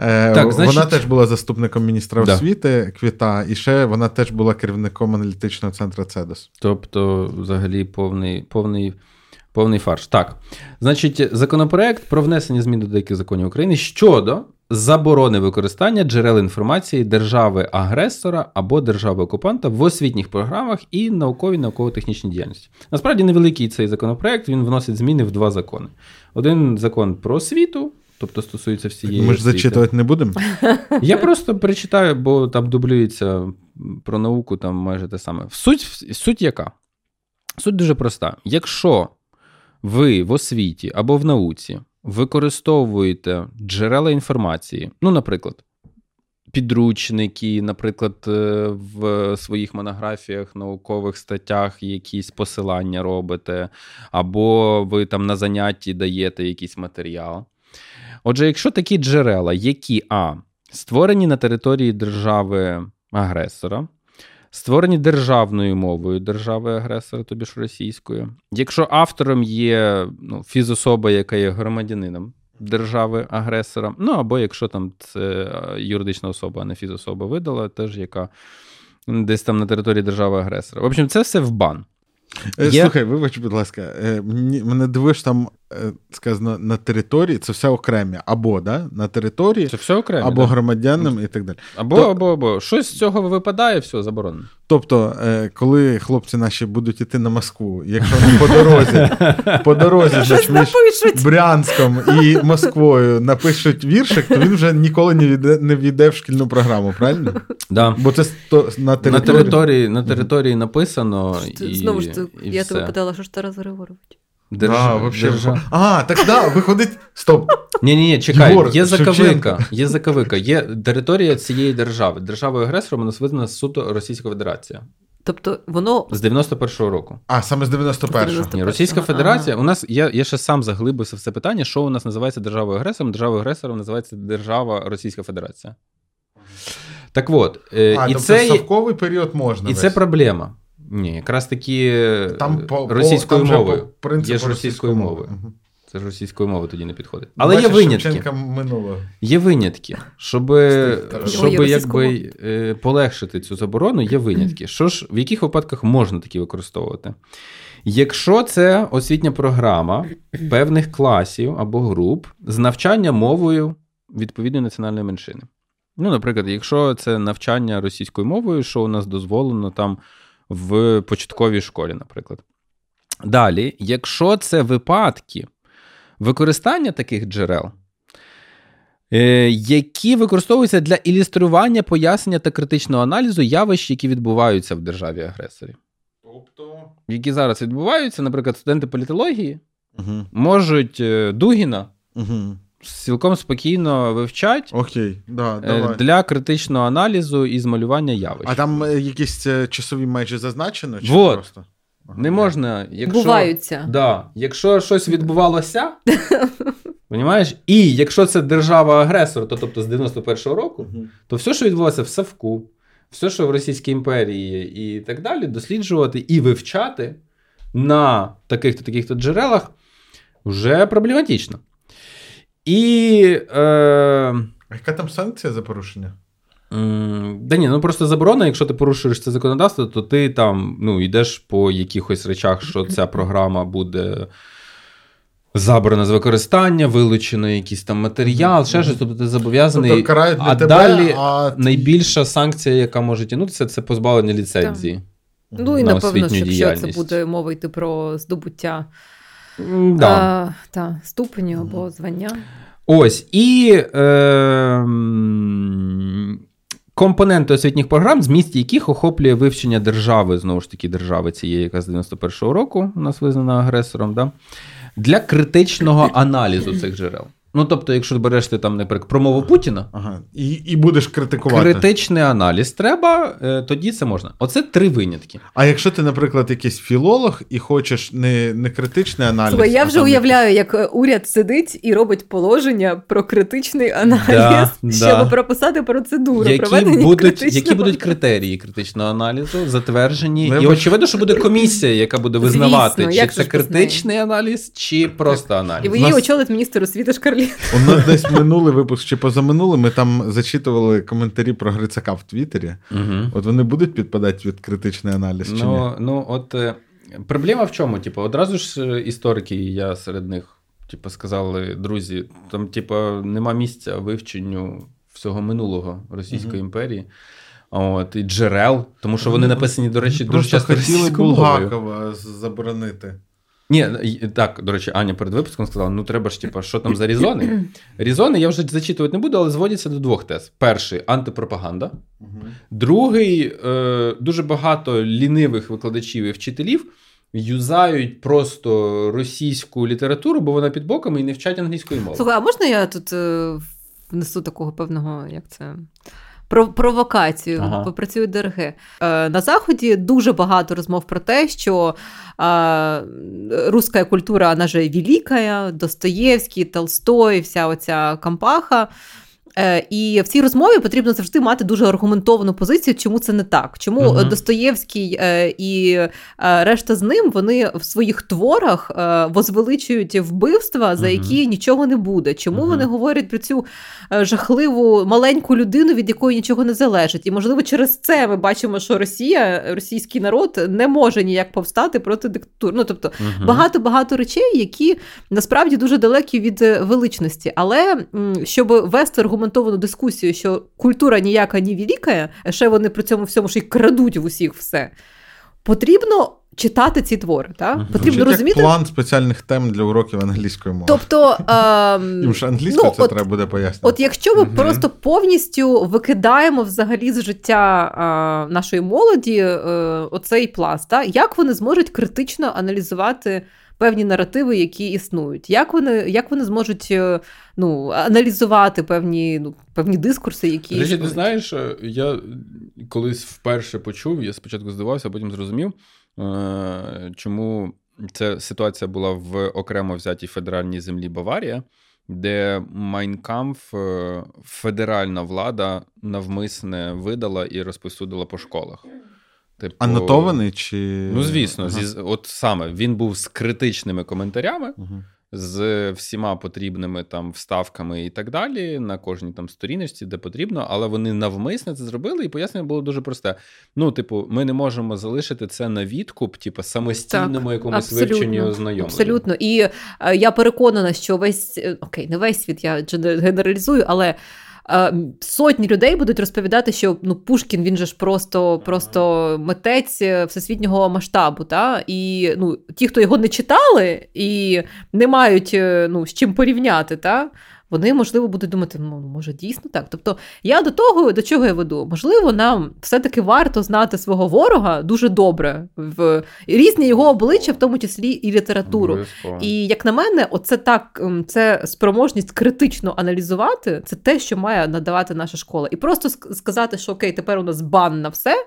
Е, так, значить... Вона теж була заступником міністра да. освіти Квіта, і ще вона теж була керівником аналітичного центру Цедос. Тобто, взагалі, повний повний, повний фарш. Так, значить, законопроект про внесення змін до деяких законів України щодо заборони використання джерел інформації держави-агресора або держави-окупанта в освітніх програмах і науковій науково-технічній діяльності. Насправді невеликий цей законопроект він вносить зміни в два закони: один закон про освіту. Тобто стосується всієї. Ми ж зачитувати не будемо? [laughs] Я просто перечитаю, бо там дублюється про науку там майже те саме. Суть, Суть яка? Суть дуже проста. Якщо ви в освіті або в науці використовуєте джерела інформації, ну, наприклад, підручники, наприклад, е, в своїх монографіях, наукових статтях якісь посилання робите, або ви там на занятті даєте якийсь матеріал. Отже, якщо такі джерела, які А, створені на території держави-агресора, створені державною мовою держави-агресора, тобі ж російською, якщо автором є ну, фізособа, яка є громадянином держави-агресора. Ну або якщо там це е, юридична особа, а не фізособа видала, теж яка десь там на території держави-агресора. В общем, це все в бан. Е, є... Слухай, вибач, будь ласка, е, мене дивиш там сказано на території, це все окремі. Або да, на території, це все окремі, або да. громадянам і так далі. Або, То... або, або. Щось з цього випадає, все заборонено. Тобто, коли хлопці наші будуть йти на Москву, якщо вони по дорозі, по дорозі між Брянськом і Москвою напишуть віршик, то він вже ніколи не війде, не війде в шкільну програму, правильно? Да. Бо це на території на території, на території написано. і, Знову ж і я все. тебе питала, що ж Тарас Григорович? Держ... Да, вообще... Держа... А, так да, виходить. Стоп. Ні, ні, ні, чекай, Єгор, є заковика. Є заковика, є територія цієї держави. Державою агресором у нас визнана суто Російська Федерація. Тобто воно з 91-го року. А, саме з 91-го. Ні, Російська Федерація. Ага. У нас я я ще сам заглибився в це питання, що у нас називається державою агресором. Державою агресором називається Держава Російська Федерація. Так от, а, і тобто це совковий період можна. І весь. це проблема. Ні, якраз таки там по, російською там мовою. По є ж російською мовою. Угу. Це ж російською мовою тоді не підходить. Але Бачиш, є винятки. минуло. Є винятки. Щоб, щоб якби полегшити цю заборону, є винятки. Що ж, в яких випадках можна такі використовувати? Якщо це освітня програма певних класів або груп з навчання мовою відповідної національної меншини. Ну, наприклад, якщо це навчання російською мовою, що у нас дозволено там в початковій школі, наприклад. Далі, якщо це випадки використання таких джерел, е, які використовуються для ілюстрування, пояснення та критичного аналізу явищ, які відбуваються в державі-агресорі. Тобто, які зараз відбуваються, наприклад, студенти політології угу. можуть е, Дугіна. Угу цілком спокійно вивчать Окей, да, е, давай. для критичного аналізу і змалювання явищ. А там е, якісь е, часові межі зазначено? Чи вот. просто? Не можна, якщо Буваються. Да, якщо щось відбувалося, розумієш? І якщо це держава-агресор, то тобто з 91-го року, то все, що відбувалося в Савку, все, що в Російській імперії і так далі, досліджувати і вивчати на таких-то таких-то джерелах вже проблематично. І. Е... А яка там санкція за порушення? Да ні, ну просто заборона, якщо ти порушуєш це законодавство, то ти там ну, йдеш по якихось речах, що ця програма буде забрана з використання, вилучено якийсь там матеріал, ще щось, тобто ти зобов'язаний. Тобто карають а тебе, далі а... найбільша санкція, яка може тягнутися, це позбавлення ліцензії. Ну і на напевно, що якщо це буде мова йти про здобуття да. а, та, ступеню або звання. Ось і е, компоненти освітніх програм, зміст яких охоплює вивчення держави, знову ж таки, держави цієї, яка з 91-го року у нас визнана агресором, да, для критичного аналізу цих джерел. Ну, тобто, якщо береш ти там, наприклад, промову Путіна, ага. і і будеш критикувати. Критичний аналіз треба, е, тоді це можна. Оце три винятки. А якщо ти, наприклад, якийсь філолог і хочеш не не критичний аналіз. Слухай, я вже уявляю, як е, уряд сидить і робить положення про критичний аналіз, да, щоб да. прописати процедуру. Які будуть які будуть критерії критичного аналізу, затверджені. Ну, і очевидно, що буде комісія, яка буде визнавати, Звісно, чи це критичний аналіз, чи просто аналіз. І її очолить міністр освіти Шкарлі. У нас десь минулий випуск чи позаминулий, ми там зачитували коментарі про Грицака в Твіттері. Угу. От вони будуть підпадати від критичний аналіз. чи Ну, ні? ну от е, проблема в чому? Типу, одразу ж е, історики, я серед них, типу, сказали, друзі, там, типу, нема місця вивченню всього минулого Російської угу. імперії. От, І джерел, тому що вони написані, до речі, дуже часто хотіли Булгакова заборонити. Ні, так, до речі, Аня перед випуском сказала: ну треба ж, типу, що там за різони? [clears throat] Різони я вже зачитувати не буду, але зводяться до двох тез: перший антипропаганда, другий е, дуже багато лінивих викладачів і вчителів юзають просто російську літературу, бо вона під боками і не вчать англійської мови. Слухай, а можна я тут е, внесу такого певного, як це? Провокацію ага. попрацює ДРГ. Е, на Заході дуже багато розмов про те, що е, руська культура вона же велика, Достоєвський, Толстой, вся оця кампаха. Е, і в цій розмові потрібно завжди мати дуже аргументовану позицію, чому це не так. Чому uh Достоєвський е, і решта з ним вони в своїх творах возвеличують вбивства, за які uh нічого не буде. Чому uh вони говорять про цю жахливу маленьку людину, від якої нічого не залежить? І можливо, через це ми бачимо, що Росія, російський народ не може ніяк повстати проти диктатури. Ну тобто багато багато речей, які насправді дуже далекі від величності, але щоб вести аргумент аргументовану дискусію, що культура ніяка не велика, а ще вони при цьому всьому ще й крадуть в усіх все. Потрібно читати ці твори. Так? Угу. Потрібно Звучить розуміти. Як план спеціальних тем для уроків англійської мови. Тобто, е, [laughs] Їм ж англійською ну, це от, треба буде пояснити. От якщо ми угу. просто повністю викидаємо взагалі з життя е, нашої молоді е, оцей пласт, так? як вони зможуть критично аналізувати певні наративи, які існують. Як вони як вони зможуть е, ну, аналізувати певні ну, певні дискурси, які Речі, ти знаєш, е, я колись вперше почув, я спочатку здивався, а потім зрозумів, е, чому ця ситуація була в окремо взятій федеральній землі Баварія. Де Майнкамф федеральна влада навмисне видала і розпосудила по школах. Типу, Анотований чи. Ну, звісно, ага. зі, от саме він був з критичними коментарями, ага. з всіма потрібними там вставками і так далі, на кожній там сторіночці, де потрібно, але вони навмисне це зробили, і пояснення було дуже просте. Ну, типу, ми не можемо залишити це на відкуп, типу, самостійному так, якомусь вивченню ознайомленню. Абсолютно. І е, я переконана, що весь е, окей, не весь світ я генералізую, але. Сотні людей будуть розповідати, що ну Пушкін він же ж просто просто митець е, всесвітнього масштабу. Та? І ну, ті, хто його не читали і не мають е, ну, з чим порівняти, та? Вони, можливо, будуть думати, ну, може, дійсно так. Тобто, я до того, до чого я веду, можливо, нам все-таки варто знати свого ворога дуже добре, в різні його обличчя, в тому числі і літературу. Обов'язково. І як на мене, оце так, це спроможність критично аналізувати, це те, що має надавати наша школа. І просто сказати, що окей, тепер у нас бан на все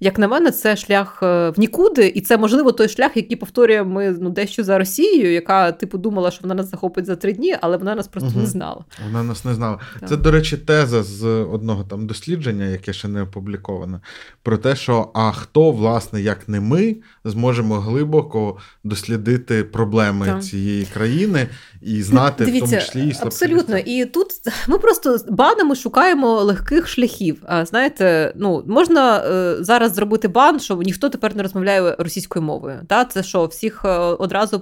як на мене, це шлях е, в нікуди, і це можливо той шлях, який повторюємо ми ну дещо за Росією, яка типу думала, що вона нас захопить за три дні, але вона нас просто угу. не знала. Вона нас не знала. Так. Це, до речі, теза з одного там дослідження, яке ще не опубліковане, про те, що а хто, власне, як не ми, зможемо глибоко дослідити проблеми так. цієї країни і знати Дивіться, в тому числі і абсолютно. І тут ми просто банами шукаємо легких шляхів. А знаєте, ну можна е, зараз зробити бан, що ніхто тепер не розмовляє російською мовою. Та це що всіх е, одразу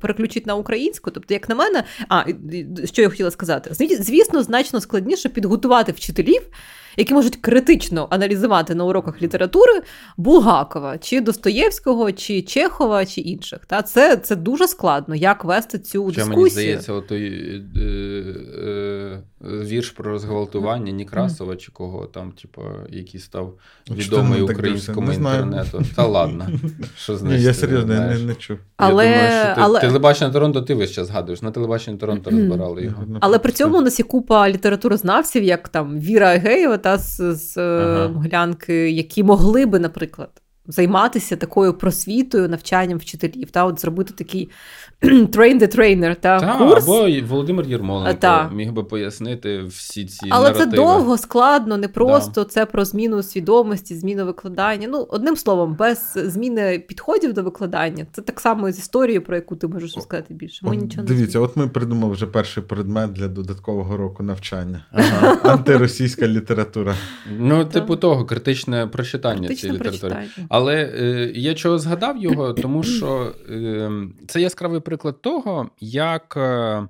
переключить на українську? Тобто, як на мене, а що я хотіла сказати, звісно, значно складніше підготувати вчителів які можуть критично аналізувати на уроках літератури Булгакова, чи Достоєвського, чи Чехова, чи інших. Та Це це дуже складно, як вести цю Що, дискусію. Мені здається, той е, е, вірш про розгвалтування Некрасова, чи кого там, типу, який став відомий українському інтернету. Та ладно, що значить? Я серйозно не, не чув. Але, Я думаю, що ти, але... телебачення Торонто ти весь час згадуєш. На телебаченні Торонто розбирали його. Але при цьому у нас є купа літературознавців, як там Віра Егеєва, та з, з ага. глянки, які могли би, наприклад, займатися такою просвітою, навчанням вчителів, та от зробити такий [clears throat] train the trainer, та, та курс. Або Володимир Єрмоленко та. міг би пояснити всі ці Але наративи. це довго, складно, не просто да. це про зміну свідомості, зміну викладання. Ну, одним словом, без зміни підходів до викладання, це так само з історією, про яку ти можеш розказати більше. Ми от, нічого Дивіться, не от ми придумали вже перший предмет для додаткового року навчання. [laughs] Ага. [laughs] Антиросійська література. Ну, типу того, критичне прочитання цієї літератури. Прочитання. Але е, я чого згадав його, тому [clears throat] що е, це яскравий приклад того, як е, е,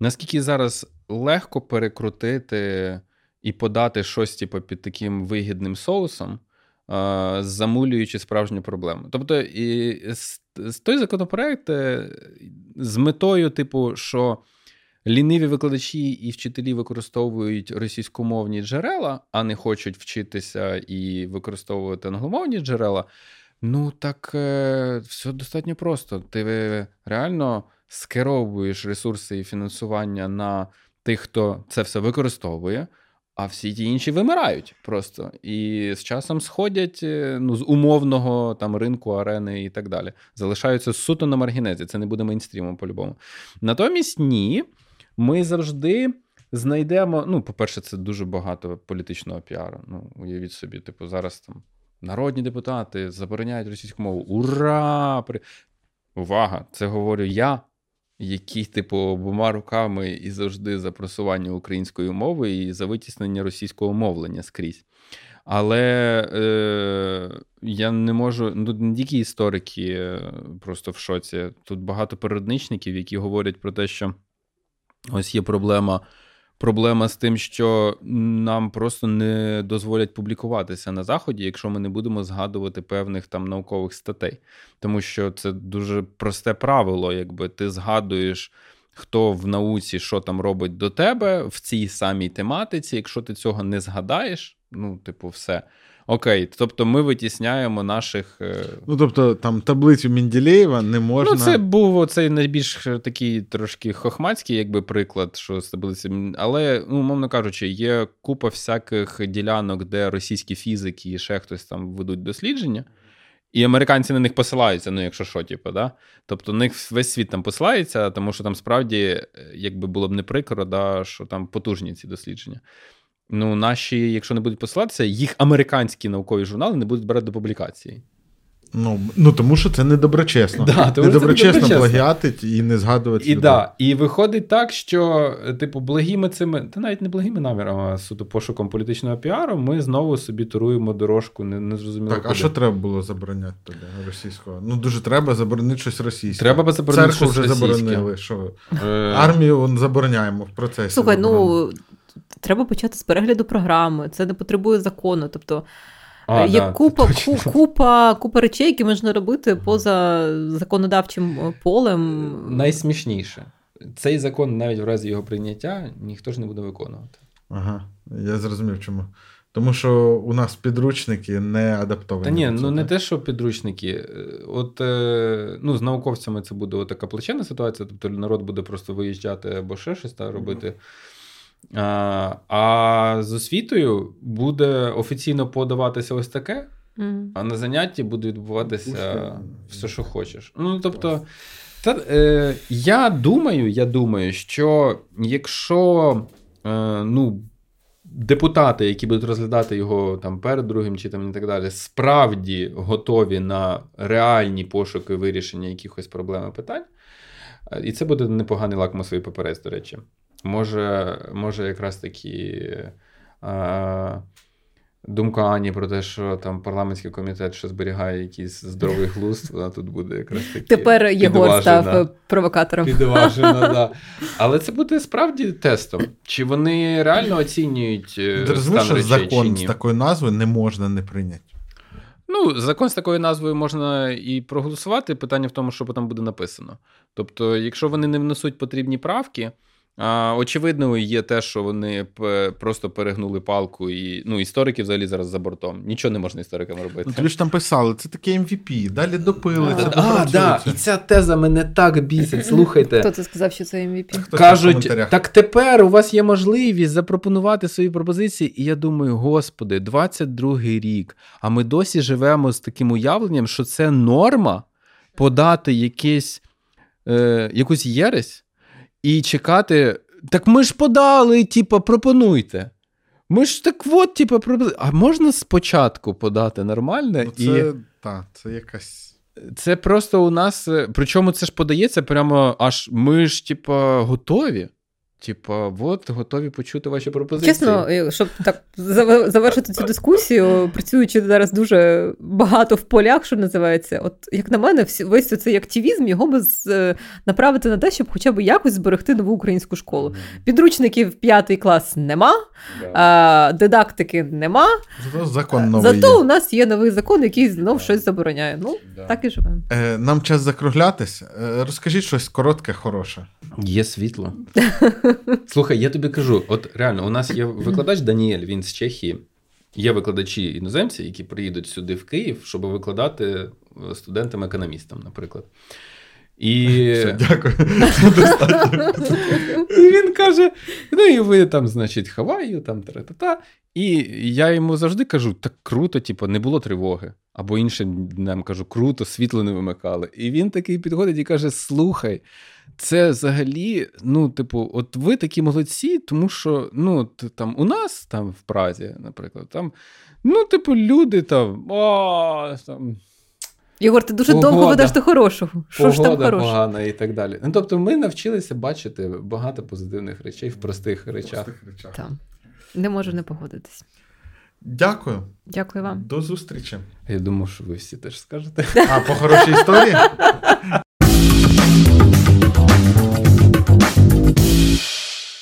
наскільки зараз легко перекрутити і подати щось типу, під таким вигідним соусом. замулюючи справжню проблему. Тобто, і той законопроект е, з метою, типу, що ліниві викладачі і вчителі використовують російськомовні джерела, а не хочуть вчитися і використовувати англомовні джерела. Ну так е, все достатньо просто. Ти реально скеровуєш ресурси і фінансування на тих, хто це все використовує. А всі ті інші вимирають просто і з часом сходять е, ну, з умовного там ринку, арени і так далі. Залишаються суто на маргінезі. Це не буде мейнстрімом по-любому. Натомість ні, ми завжди знайдемо. Ну, по-перше, це дуже багато політичного піару. Ну, уявіть собі, типу, зараз там народні депутати забороняють російську мову. Ура! Увага! Це говорю я, який, типу, обома руками і завжди за просування української мови і за витіснення російського мовлення скрізь. Але е, я не можу. Ну, не тільки історики е, просто в шоці. Тут багато передничників, які говорять про те, що ось є проблема проблема з тим, що нам просто не дозволять публікуватися на заході, якщо ми не будемо згадувати певних там наукових статей. Тому що це дуже просте правило, якби ти згадуєш. Хто в науці що там робить до тебе в цій самій тематиці, якщо ти цього не згадаєш, ну, типу, все. Окей, тобто ми витісняємо наших. Е, ну, тобто, там таблицю Менділеєва не можна. Ну, це був оцей найбільш такий трошки хохмацький, якби приклад, що з таблиці. Але, ну, умовно кажучи, є купа всяких ділянок, де російські фізики і ще хтось там ведуть дослідження. І американці на них посилаються, ну, якщо що, типу, да? Тобто, на них весь світ там посилається, тому що там справді, е, якби було б не прикро, да, що там потужні ці дослідження. Ну, наші, якщо не будуть посилатися, їх американські наукові журнали не будуть брати до публікації. Ну, ну тому що це недоброчесно. Да, тому недоброчесно плагіатить і не згадувати. І да, і виходить так, що, типу, благими цими, та навіть не благими намірами, а суто пошуком політичного піару, ми знову собі туруємо дорожку, не, не зрозуміло. Так, куди. а що треба було забороняти тоді російського? Ну, дуже треба заборонити щось російське. Треба заборонити Церкву вже російське. заборонили. Що? Е. Армію забороняємо в процесі. Слухай, ну треба почати з перегляду програми, це не потребує закону. Тобто а, є да, купа, купа, купа речей, які можна робити поза законодавчим е, полем. Найсмішніше. Цей закон, навіть в разі його прийняття, ніхто ж не буде виконувати. Ага, я зрозумів чому. Тому що у нас підручники не адаптовані. Та ні, ну не те, що підручники. Е, от е, ну, з науковцями це буде така плачевна ситуація, тобто народ буде просто виїжджати або ще щось та робити. Mm-hmm. А а з освітою буде офіційно подаватися ось таке, mm. а на занятті буде відбуватися все, що хочеш. Ну, тобто, та, е, я думаю, я думаю, що якщо е, ну, депутати, які будуть розглядати його там перед другим чи там і так далі, справді готові на реальні пошуки вирішення якихось проблем і питань, е, і це буде непоганий лакмусовий паперець, до речі. Може, може якраз таки а, думка Ані про те, що там парламентський комітет що зберігає якийсь здоровий [laughs] глузд, вона тут буде якраз таки. Тепер Єгор став провокатором. Підважена, да. [laughs] Але це буде справді тестом. Чи вони реально оцінюють е, Ти стан речей, закон чи ні? з такою назвою не можна не прийняти. Ну, закон з такою назвою можна і проголосувати. Питання в тому, що там буде написано. Тобто, якщо вони не внесуть потрібні правки. А, Очевидно, є те, що вони просто перегнули палку, і ну, історики взагалі зараз за бортом. Нічого не можна історикам робити. Ну, Тобі ж там писали, це таке MVP, далі допили. це А, да, І ця теза мене так бісить. Слухайте. Хто це сказав, що це MVP? Кажуть, так тепер у вас є можливість запропонувати свої пропозиції. І я думаю, господи, 22-й рік, а ми досі живемо з таким уявленням, що це норма подати якийсь, е, якусь єресь і чекати. Так ми ж подали, типу, пропонуйте. Ми ж так от, типу, пропонуйте. А можна спочатку подати нормально? Ну, це, і... та, це якась. Це просто у нас. Причому це ж подається прямо аж ми ж, типу, готові. Типа, от готові почути ваші пропозиції. Чесно, е, щоб так завершити цю дискусію, працюючи зараз дуже багато в полях, що називається, от як на мене, весь цей активізм його би з, направити на те, щоб хоча б якось зберегти нову українську школу. Підручників п'ятий клас нема, а, дидактики нема. Зато закон новий Зато є. у нас є новий закон, який знов щось забороняє. Ну, так і живемо. Е, Нам час закруглятись. Е, Розкажіть щось коротке, хороше. Є світло. [laughs] [laughs] Слухай, я тобі кажу: от реально, у нас є викладач Даніель, він з Чехії. Є викладачі іноземці, які приїдуть сюди в Київ, щоб викладати е, студентам-економістам, наприклад. І [laughs] Все, дякую. [laughs] і він каже: ну і ви там, значить, Хаваю, там тра-та-та. І я йому завжди кажу: так круто, типу, не було тривоги. Або іншим днем кажу, круто, світло не вимикали. І він такий підходить і каже: Слухай, це взагалі, ну, типу, от ви такі молодці, тому що ну, там у нас там в Празі, наприклад, там, ну, типу, люди там. о, там Єгор, ти дуже Погода. довго ведеш до хорошого. Що ж там хорошого? погана і так далі. Ну, Тобто, ми навчилися бачити багато позитивних речей в простих речах. Простих речах. Так. Не можу не погодитись. Дякую. Дякую вам. До зустрічі. Я думав, що ви всі теж скажете. А, по хорошій історії? [laughs]